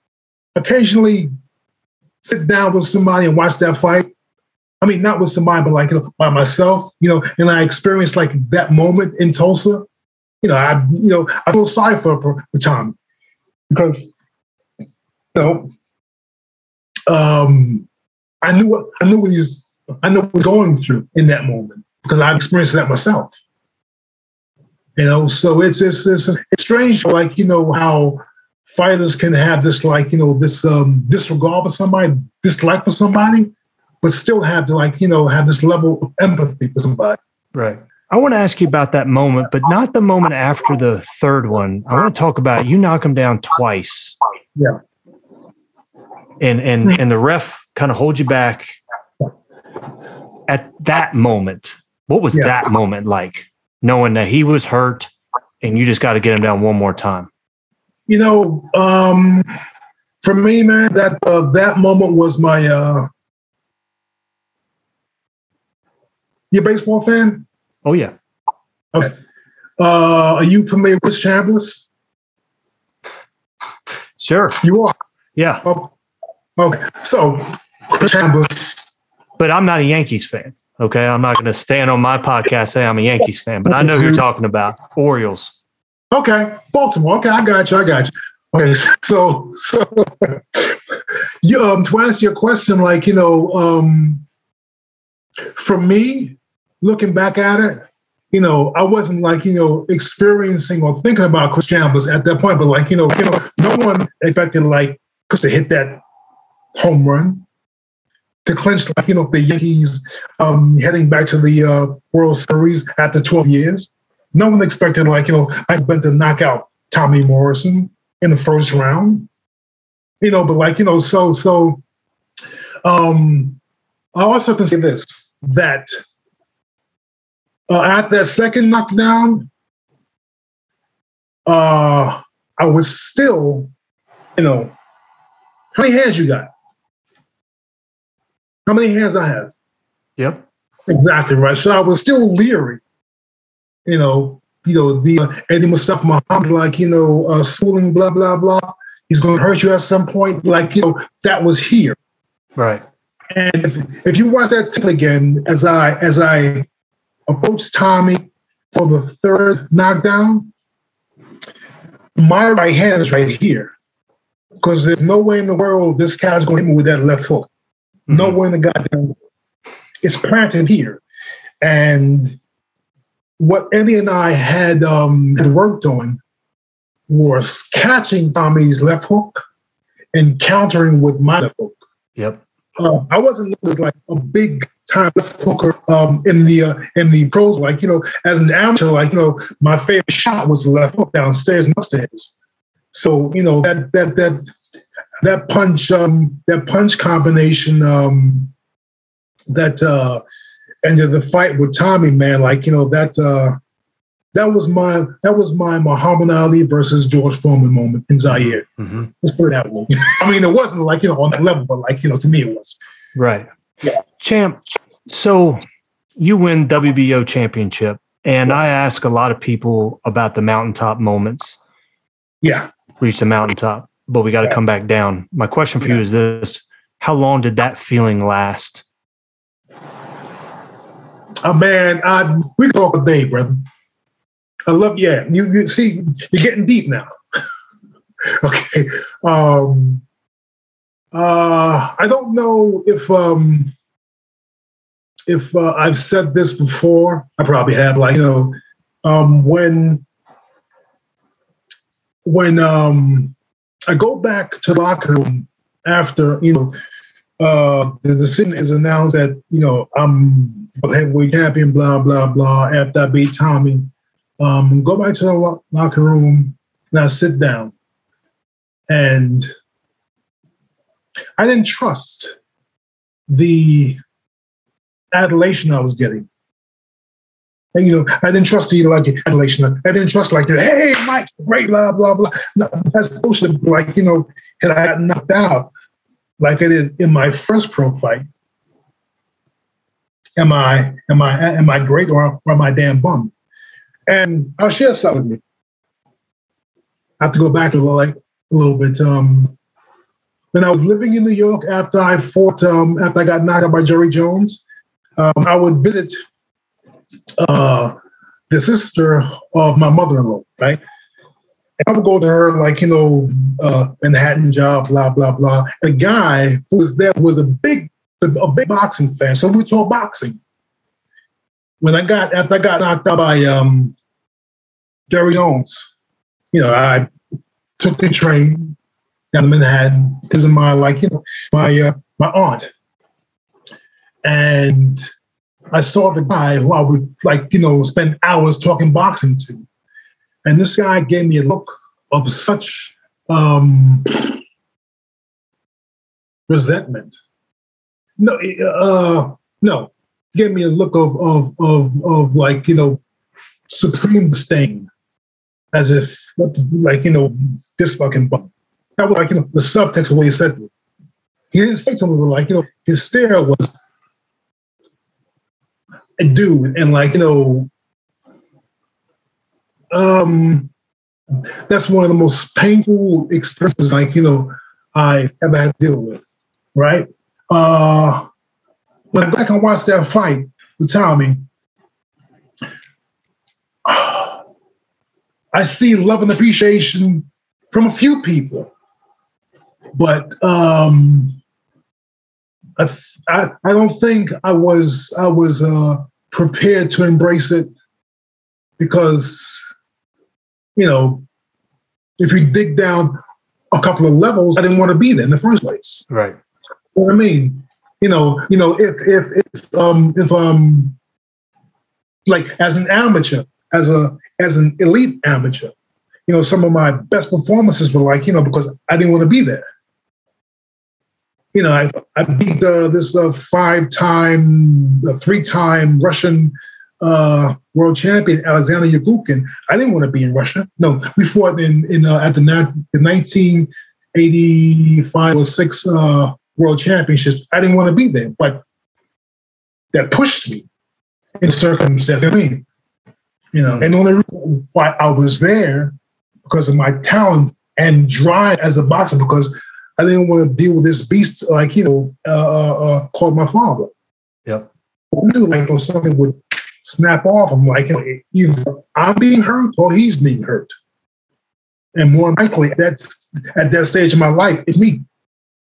occasionally sit down with somebody and watch that fight, I mean, not with somebody, but like you know, by myself, you know, and I experienced like that moment in Tulsa. You know, I you know I feel sorry for for, for Tommy because you know um, I knew what I knew what he was I knew what was going through in that moment because I've experienced that myself. You know, so it's it's it's, it's strange, like you know how fighters can have this like you know this um, disregard for somebody, dislike for somebody, but still have to like you know have this level of empathy for somebody. Right. I want to ask you about that moment, but not the moment after the third one. I want to talk about you knock him down twice. Yeah. And and and the ref kind of holds you back at that moment. What was Yeah. that moment like? Knowing that he was hurt and you just got to get him down one more time. You know, um, for me, man, that uh, that moment was my. Uh, you a baseball fan? Oh yeah. Okay. Uh, are you familiar with Chambliss? Sure. You are. Yeah. Oh, okay. So, Chambliss. But I'm not a Yankees fan. Okay. I'm not going to stand on my podcast say I'm a Yankees fan, but I know who you're talking about. Orioles. Okay, Baltimore. Okay, I got you. I got you. Okay, [LAUGHS] so so [LAUGHS] you um to answer your question, like you know, um, for me, looking back at it, you know, I wasn't like you know experiencing or thinking about Chris Chambliss at that point, but like you know, you know, no one expected like Chris to hit that home run to clinch like you know the Yankees um heading back to the uh, World Series after 12 years. No one expected like you know I've been to knock out Tommy Morrison in the first round. You know, but like you know, so so. Um, I also can say this that uh, after that second knockdown, uh, I was still, you know, how many hands you got? How many hands I have? Yep. Exactly right. So I was still leery. You know, you know the uh, Eddie Mustafa Muhammad, like you know, uh, schooling, blah blah blah. He's going to hurt you at some point. Like you know, that was here. Right. And if, if you watch that tape again, as I as I approached Tommy for the third knockdown, my right hand is right here. Because there's no way in the world this guy's going to hit me with that left hook. No way in the goddamn world. It's planted here. And what Eddie and I had um, had worked on was catching Tommy's left hook and countering with my left hook. Yep. Uh, I wasn't known as like a big time hooker um, in the uh, in the pros. Like you know, as an amateur, like you know, my favorite shot was left hook downstairs and upstairs. So you know that that that that punch um, that punch combination um, that uh, ended the fight with Tommy, man. Like you know that uh, that was my that was my Muhammad Ali versus George Foreman moment in Zaire. hmm Let's put it that way. [LAUGHS] I mean, it wasn't like you know on that level, but like you know, to me, it was. Right. Yeah. Champ, so you win WBO championship, and I ask a lot of people about the mountaintop moments. Yeah. Reach the mountaintop, but we got to Yeah. come back down. My question for you is this How long did that feeling last? Uh, man, I, we can talk a day, brother. I love yeah. You, you see, you're getting deep now. [LAUGHS] okay. Um, uh, I don't know if um, if uh, I've said this before. I probably have. Like you know, um, when when um, I go back to locker room after you know uh, the decision is announced that you know I'm heavyweight champion, blah blah blah. After I beat Tommy, um, go back to the lo- locker room and I sit down, and I didn't trust the adulation I was getting. And, you know, I didn't trust you like adulation. I didn't trust like, hey, Mike, great, blah blah blah. No, that's bullshit. Like you know, because I got knocked out like I did in my first pro fight. Am I am I am I great or, or am I damn bum? And I'll share something with you. I have to go back a little like a little bit. Um, when I was living in New York after I fought um, after I got knocked out by Jerry Jones, um, I would visit uh, the sister of my mother-in-law, right? And I would go to her like, you know, uh, Manhattan job, blah, blah, blah. A guy who was there was a big, a big boxing fan. So we talk boxing. When I got, after I got knocked out by um, Jerry Jones, you know, I took the train down to Manhattan because of my, like, you know, my, uh, my aunt. And I saw the guy who I would like, you know, spend hours talking boxing to. And this guy gave me a look of such um, resentment. No, uh, no, gave me a look of, of, of, of like, you know, supreme disdain, as if, like, you know, this fucking bum. That was like, you know, the subtext of what he said. He didn't say to me, like, you know, his stare was, dude, and like, you know, um, that's one of the most painful experiences, like, you know, I ever had to deal with, right? Uh, when I back and watch that fight with Tommy, [SIGHS] I see love and appreciation from a few people, but um, I, I, I don't think I was I was uh, prepared to embrace it because you know if you dig down a couple of levels, I didn't want to be there in the first place. Right. You know what I mean? You know, you know, if if if um if um like as an amateur, as a as an elite amateur, you know, some of my best performances were like, you know, because I didn't want to be there you know, I, I beat uh, this uh, five-time, uh, three-time Russian uh, world champion Alexander Yagubkin. I didn't want to be in Russia. No, we fought in in uh, at the, the 1985 or six uh, world championships. I didn't want to be there, but that pushed me in circumstances. I mean, you know, and the only reason why I was there because of my talent and drive as a boxer because I didn't want to deal with this beast like you know uh, uh, uh called my father. Yep. I knew like or something would snap off. I'm like either I'm being hurt or he's being hurt, and more likely that's at that stage of my life it's me.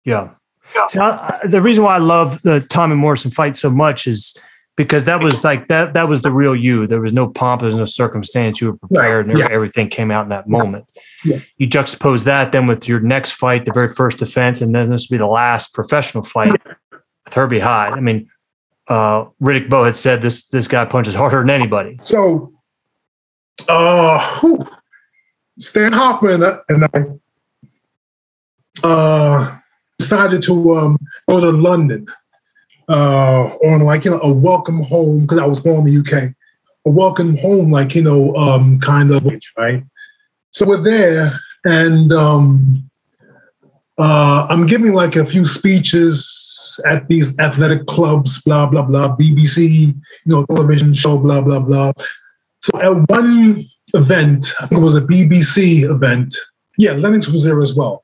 Yeah. yeah. See, I, the reason why I love the Tommy Morrison fight so much is because that was like that that was the real you. There was no pomp, there was no circumstance. You were prepared, and yeah. everything came out in that moment. Yeah. You juxtapose that then with your next fight, the very first defense, and then this would be the last professional fight with Herbie Hide. I mean, uh, Riddick Bowe had said this this guy punches harder than anybody. So, uh, whew, Stan Hoffman and I uh, decided to um, go to London uh, on like you know a welcome home because I was born in the UK, a welcome home like you know um, kind of right. So we're there, and um, uh, I'm giving like a few speeches at these athletic clubs, blah blah blah, BBC, you know, television show, blah blah blah. So at one event, I think it was a BBC event. Yeah, Lennox was there as well.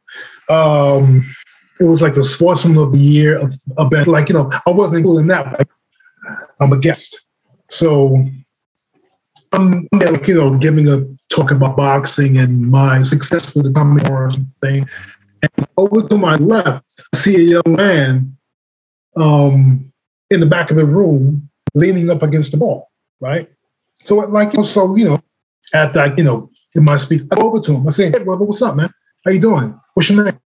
Um, it was like the sportsman of the year of event. Like you know, I wasn't included in that. I'm a guest, so I'm you know giving a talk about boxing and my success with the or thing. And over to my left, I see a young man um, in the back of the room leaning up against the wall, right? So like, you know, so, you know, after I, you know, in my speech, I go over to him. I say, hey, brother, what's up, man? How you doing? What's your name?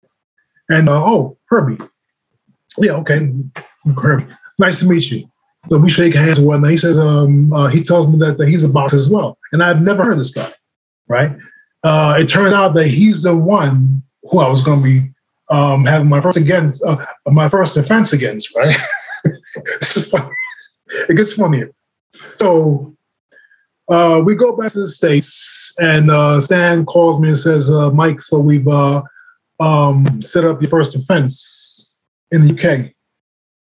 And, uh, oh, Herbie. Yeah, okay. Herbie. Nice to meet you. So we shake hands and whatnot. He says, um, uh, he tells me that, that he's a boxer as well. And I've never heard this guy right? Uh, it turned out that he's the one who I was going to be um, having my first against, uh, my first defense against, right? [LAUGHS] it gets funnier. So uh, we go back to the states, and uh, Stan calls me and says, uh, "Mike, so we've uh, um, set up your first defense in the UK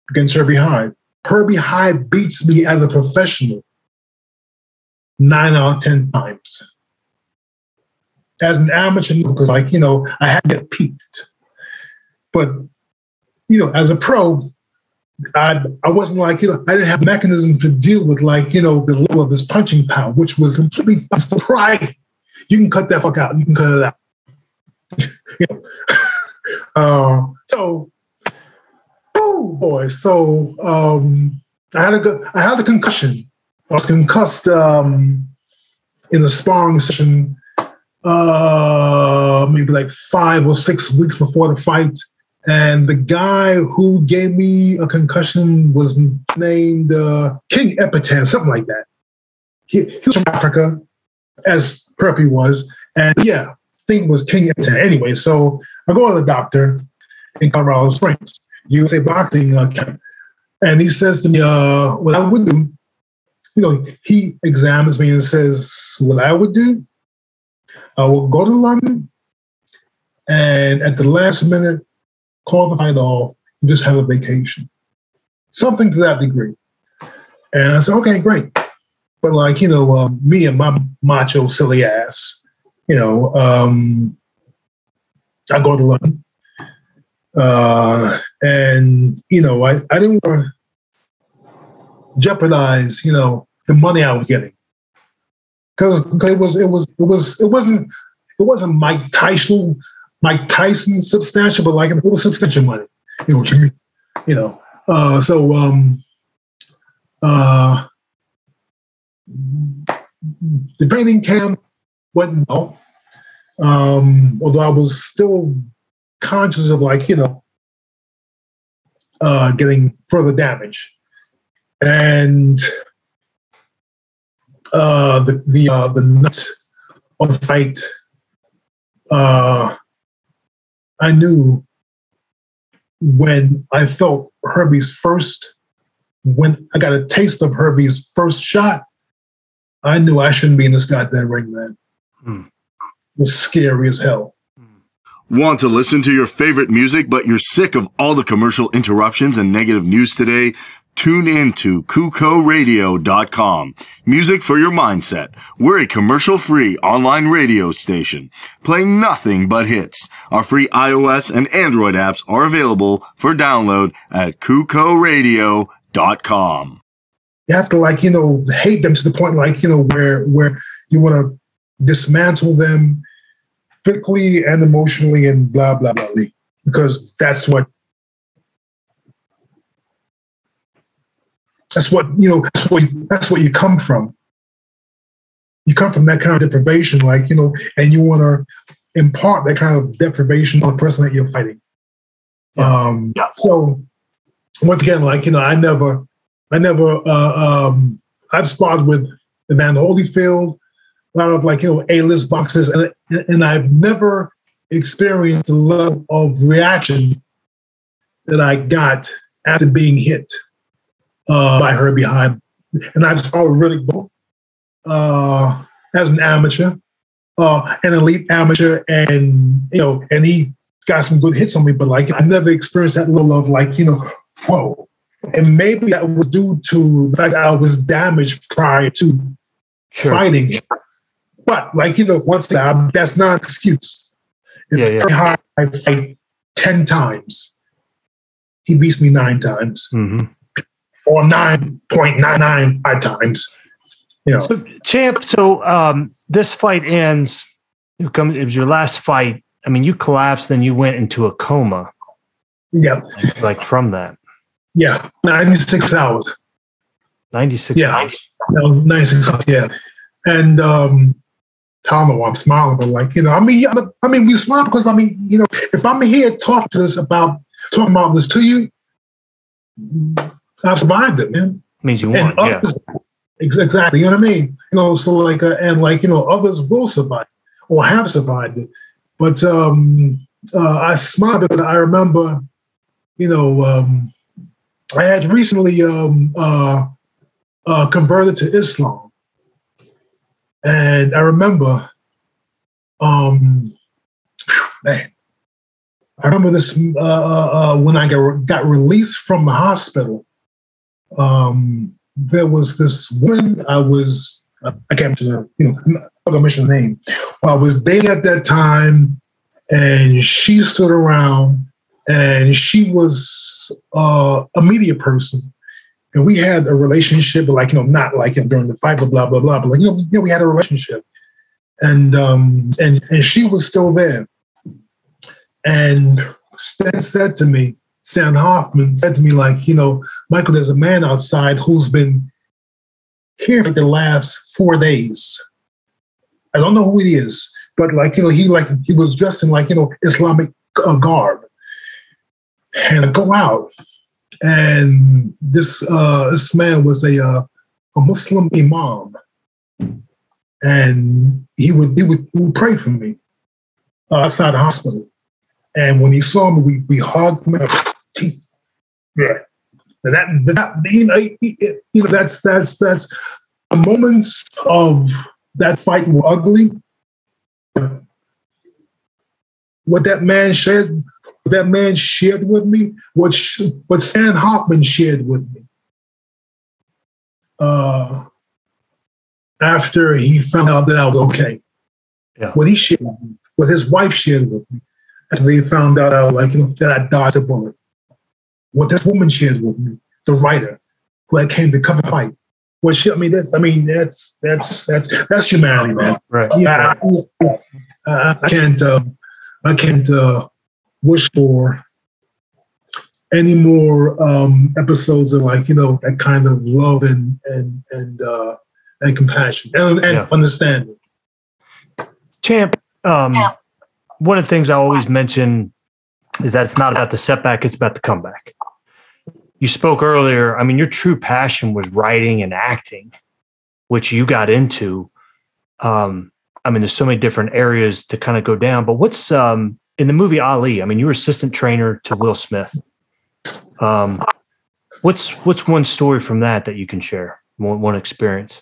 against Herbie Hide. Herbie Hide beats me as a professional nine out of ten times." as an amateur because like you know I had to get peaked, but you know as a pro, I I wasn't like you know I didn't have mechanism to deal with like you know the level of this punching power, which was completely [LAUGHS] surprising. You can cut that fuck out. You can cut it out. Uh, [LAUGHS] so, oh boy. So um, I had a I had a concussion. I was concussed um, in the sparring session uh, maybe like five or six weeks before the fight And the guy who gave me a concussion was named uh, King Epitan, something like that. He, he was from Africa, as Herbie was. And yeah, think was King Epitan. Anyway, so I go to the doctor in Colorado Springs, USA Boxing uh. And he says to me, uh, what I would do, you know, he examines me and says, what I would do, I would go to London and at the last minute, call the fight off and just have a vacation. Something to that degree. And I said, okay, great. But like, you know, um, me and my macho silly ass, you know, um, I go to London. Uh, and, you know, I, I didn't want to jeopardize, you know, the money I was getting. Because it was it was it was it wasn't it wasn't Mike Tyson Mike Tyson substantial, but like it was substantial money. You know what you mean? You know. Uh, so um, uh, the training camp went well. Um, although I was still conscious of like, you know, uh, getting further damage. And uh, the the uh, the night of the fight, uh, I knew when I felt Herbie's first, when I got a taste of Herbie's first shot, I knew I shouldn't be in this goddamn ring, man. Hmm. It was scary as hell. Want to listen to your favorite music, but you're sick of all the commercial interruptions and negative news today? Tune in to KuCoRadio.com. Music for your mindset. We're a commercial-free online radio station, playing nothing but hits. Our free iOS and Android apps are available for download at KuCoRadio.com. You have to like, you know, hate them to the point like, you know, where where you want to dismantle them physically and emotionally and blah blah blah because that's what That's what you know. That's what that's what you come from. You come from that kind of deprivation, like you know, and you want to impart that kind of deprivation on the person that you're fighting. Yeah. Um, yeah. So once again, like you know, I never, I never, uh, um, I've sparred with Evander Holyfield, a lot of like you know A-list boxers, and and I've never experienced the level of reaction that I got after being hit uh, by Herbie Hide. And I saw really both uh, as an amateur, uh, an elite amateur, and you know, and he got some good hits on me. But like, I never experienced that level of like, you know, whoa. And maybe that was due to the fact that I was damaged prior to sure. fighting. But like, you know, once that that's not an excuse. It's yeah, yeah. very hard. I fight ten times. He beats me nine times. Mm-hmm or 9.995 times. You know. So, champ, so um, this fight ends. It was your last fight. I mean, you collapsed, then you went into a coma. Yeah. Like from that. Yeah, 96 hours. 96 yeah. hours. No, 96 hours, yeah. And um, I don't know why I'm smiling, but like, you know, I mean, I mean, we smile because I mean, you know, if I'm here talking to this about talking about this to you, I've survived it, man. Means you won, yeah. Exactly, you know what I mean. You know, so like, uh, and like, you know, others will survive or have survived it. But um, uh, I smile because I remember, you know, um, I had recently um, uh, uh, converted to Islam, and I remember, um, man, I remember this uh, uh, uh, when I got, got released from the hospital um, there was this woman I was, I can't remember, you know, I'm gonna mention name. I was dating at that time, and she stood around, and she was uh, a media person, and we had a relationship, but like you know, not like during the fight, but blah blah blah. But like you know, we had a relationship, and um, and and she was still there, and Stan said to me, Stan Hoffman said to me, like, you know, Michael, there's a man outside who's been here for the last four days. I don't know who he is, but like, you know, he like he was dressed in like, you know, Islamic uh, garb. and I go out, and this uh, this man was a uh, a Muslim imam, and he would he would, he would pray for me uh, outside the hospital. And when he saw me, we we hugged. Man, yeah, and that that you know, you know that's that's that's the moments of that fight were ugly. What that man what that man shared with me, what what Stan Hoffman shared with me. Uh, after he found out that I was okay. Yeah. What he shared, with me, what his wife shared with me, after they found out I was like, you know, that I dodged a bullet. What this woman shared with me, the writer, who had came to cover fight. What she, I mean, that's, I mean, that's that's that's that's humanity, man. Right. Yeah, I, I, I can't, uh, I can't uh, wish for any more um, episodes of like you know that kind of love and and and uh, and compassion and, and Yeah. understanding. Champ, um, one of the things I always mention is that it's not about the setback, it's about the comeback. You spoke earlier, I mean, your true passion was writing and acting, which you got into. Um, I mean, there's so many different areas to kind of go down, but what's um, in the movie Ali? I mean, you were assistant trainer to Will Smith. Um, what's what's one story from that that you can share? One, one experience.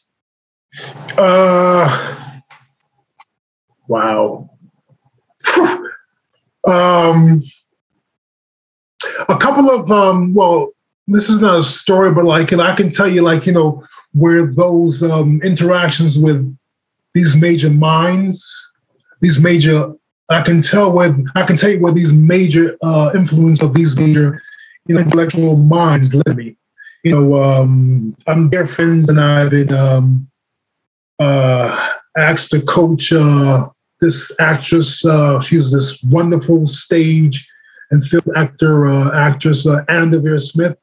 Uh, wow. [LAUGHS] um, a couple of um, well, this is not a story, but like, and I can tell you, like, you know, where those um, interactions with these major minds, these major, I can tell where I can tell you where these major uh, influence of these major, you know, intellectual minds led me. You know, um, I'm dear friends, and I've been um, uh, asked to coach uh, this actress. Uh, she's this wonderful stage and film actor, uh, actress, uh, Anna Deavere Smith.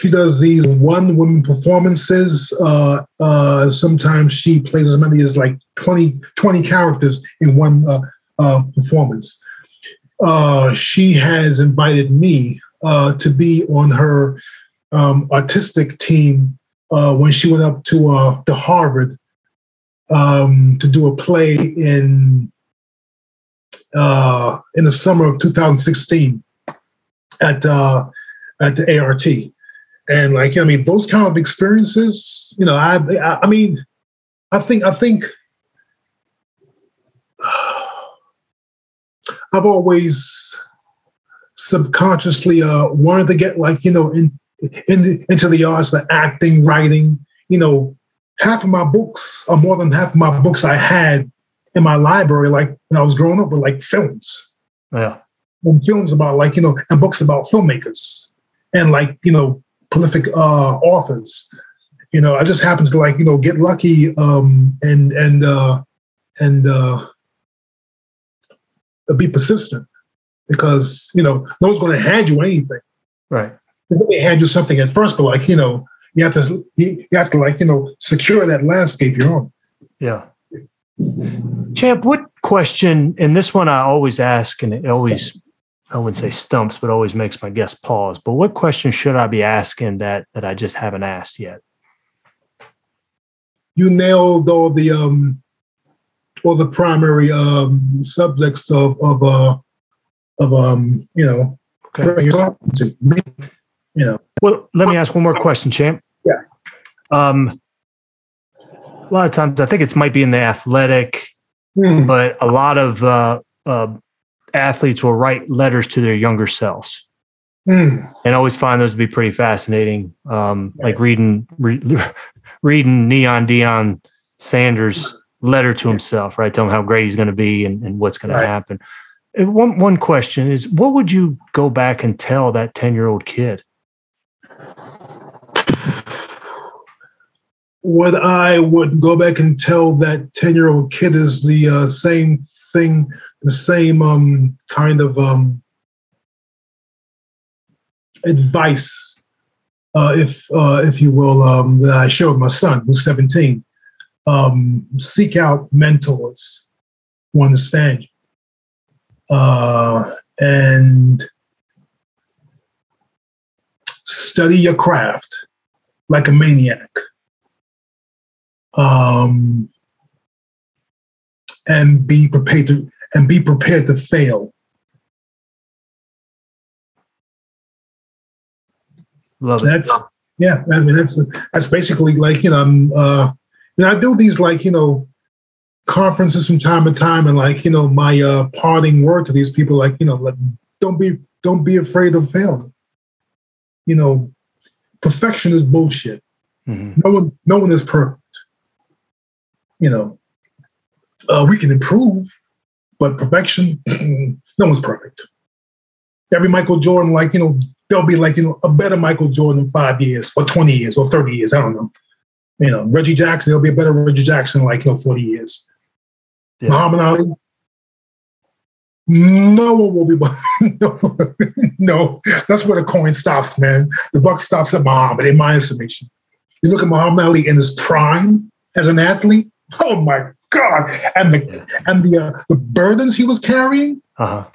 She does these one woman performances. Uh, uh, sometimes she plays as many as like 20, 20 characters in one uh, uh, performance. Uh, she has invited me uh, to be on her um, artistic team uh, when she went up to uh, to Harvard um, to do a play in uh, in the summer of 2016 at at the ART, and like I mean, those kind of experiences, you know, I I, I mean, I think I think I've always subconsciously uh, wanted to get like you know in, in the, into the arts, the acting, writing. You know, half of my books, or more than half of my books, I had in my library, like when I was growing up, were like films Yeah. and films about like you know and books about filmmakers and like you know prolific uh authors you know i just happened to like you know get lucky um and and uh and uh be persistent because you know no one's going to hand you anything Right. they hand you something at first but like you know you have to you, have to like you know secure that landscape you're on Yeah. Champ, what question, and this one I always ask, and it always, I wouldn't say stumps, but always makes my guest pause. But what question should I be asking that that I just haven't asked yet? you nailed all the um all the primary um subjects of of uh of um you know Okay. you're to me you know Well, let me ask one more question, Champ. Yeah. Um, a lot of times, I think it's might be in the athletic, Hmm. but a lot of uh, uh, athletes will write letters to their younger selves. Hmm. and always find those to be pretty fascinating. Um, Like reading re- [LAUGHS] reading Neon Deion Sanders' letter to himself, right? Tell him how great he's going to be and, and what's going Right. to happen. One one question is, what would you go back and tell that ten year old kid? what I would go back and tell that 10 year old kid is the uh, same thing, the same um, kind of um, advice, uh, if uh, if you will, um, that I showed my son who's 17. Um, seek out mentors who understand you. Uh, and study your craft like a maniac. Um, and be prepared to and be prepared to fail. Love it. That's yeah. I mean, that's that's basically like you know, I'm, uh, know, I do these like you know conferences from time to time, and like you know, my uh, parting word to these people, like you know, like don't be don't be afraid of failing. You know, perfection is bullshit. Mm-hmm. No one no one is perfect. You know, uh, we can improve, but perfection, [CLEARS THROAT] no one's perfect. Every Michael Jordan, like you know, there'll be like you know a better Michael Jordan in five years or twenty years or thirty years. I don't know. You know, Reggie Jackson, he'll be a better Reggie Jackson in like you know forty years. Yeah. Muhammad Ali, no one will be. [LAUGHS] no, no, that's where the coin stops, man. The buck stops at Muhammad, in my estimation. You look at Muhammad Ali in his prime as an athlete. Oh my God! And the yeah. and the uh, the burdens he was carrying. Uh-huh.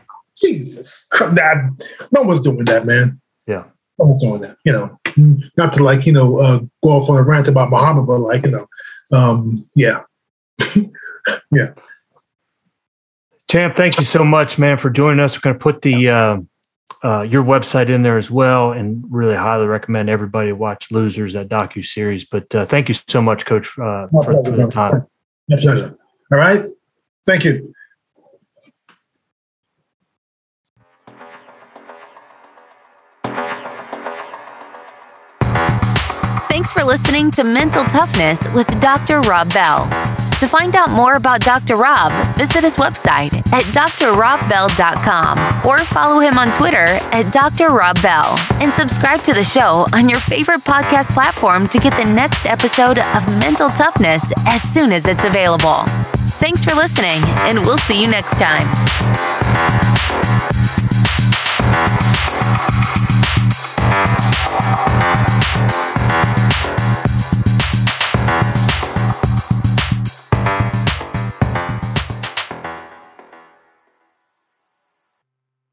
Jesus, that no one's doing that, man. Yeah, no one's doing that. You know, not to like you know uh, go off on a rant about Muhammad, but like you know, um, yeah, [LAUGHS] yeah. Champ, thank you so much, man, for joining us. We're going to put the uh, uh, your website in there as well, and really highly recommend everybody watch Losers that docu series. But uh, thank you so much, Coach, uh, for, for, the time. My pleasure. All right, thank you. Thanks for listening to Mental Toughness with Dr. Rob Bell. To find out more about Dr. Rob, visit his website at drrobbell.com or follow him on Twitter at Dr. Rob Bell and subscribe to the show on your favorite podcast platform to get the next episode of Mental Toughness as soon as it's available. Thanks for listening, and we'll see you next time.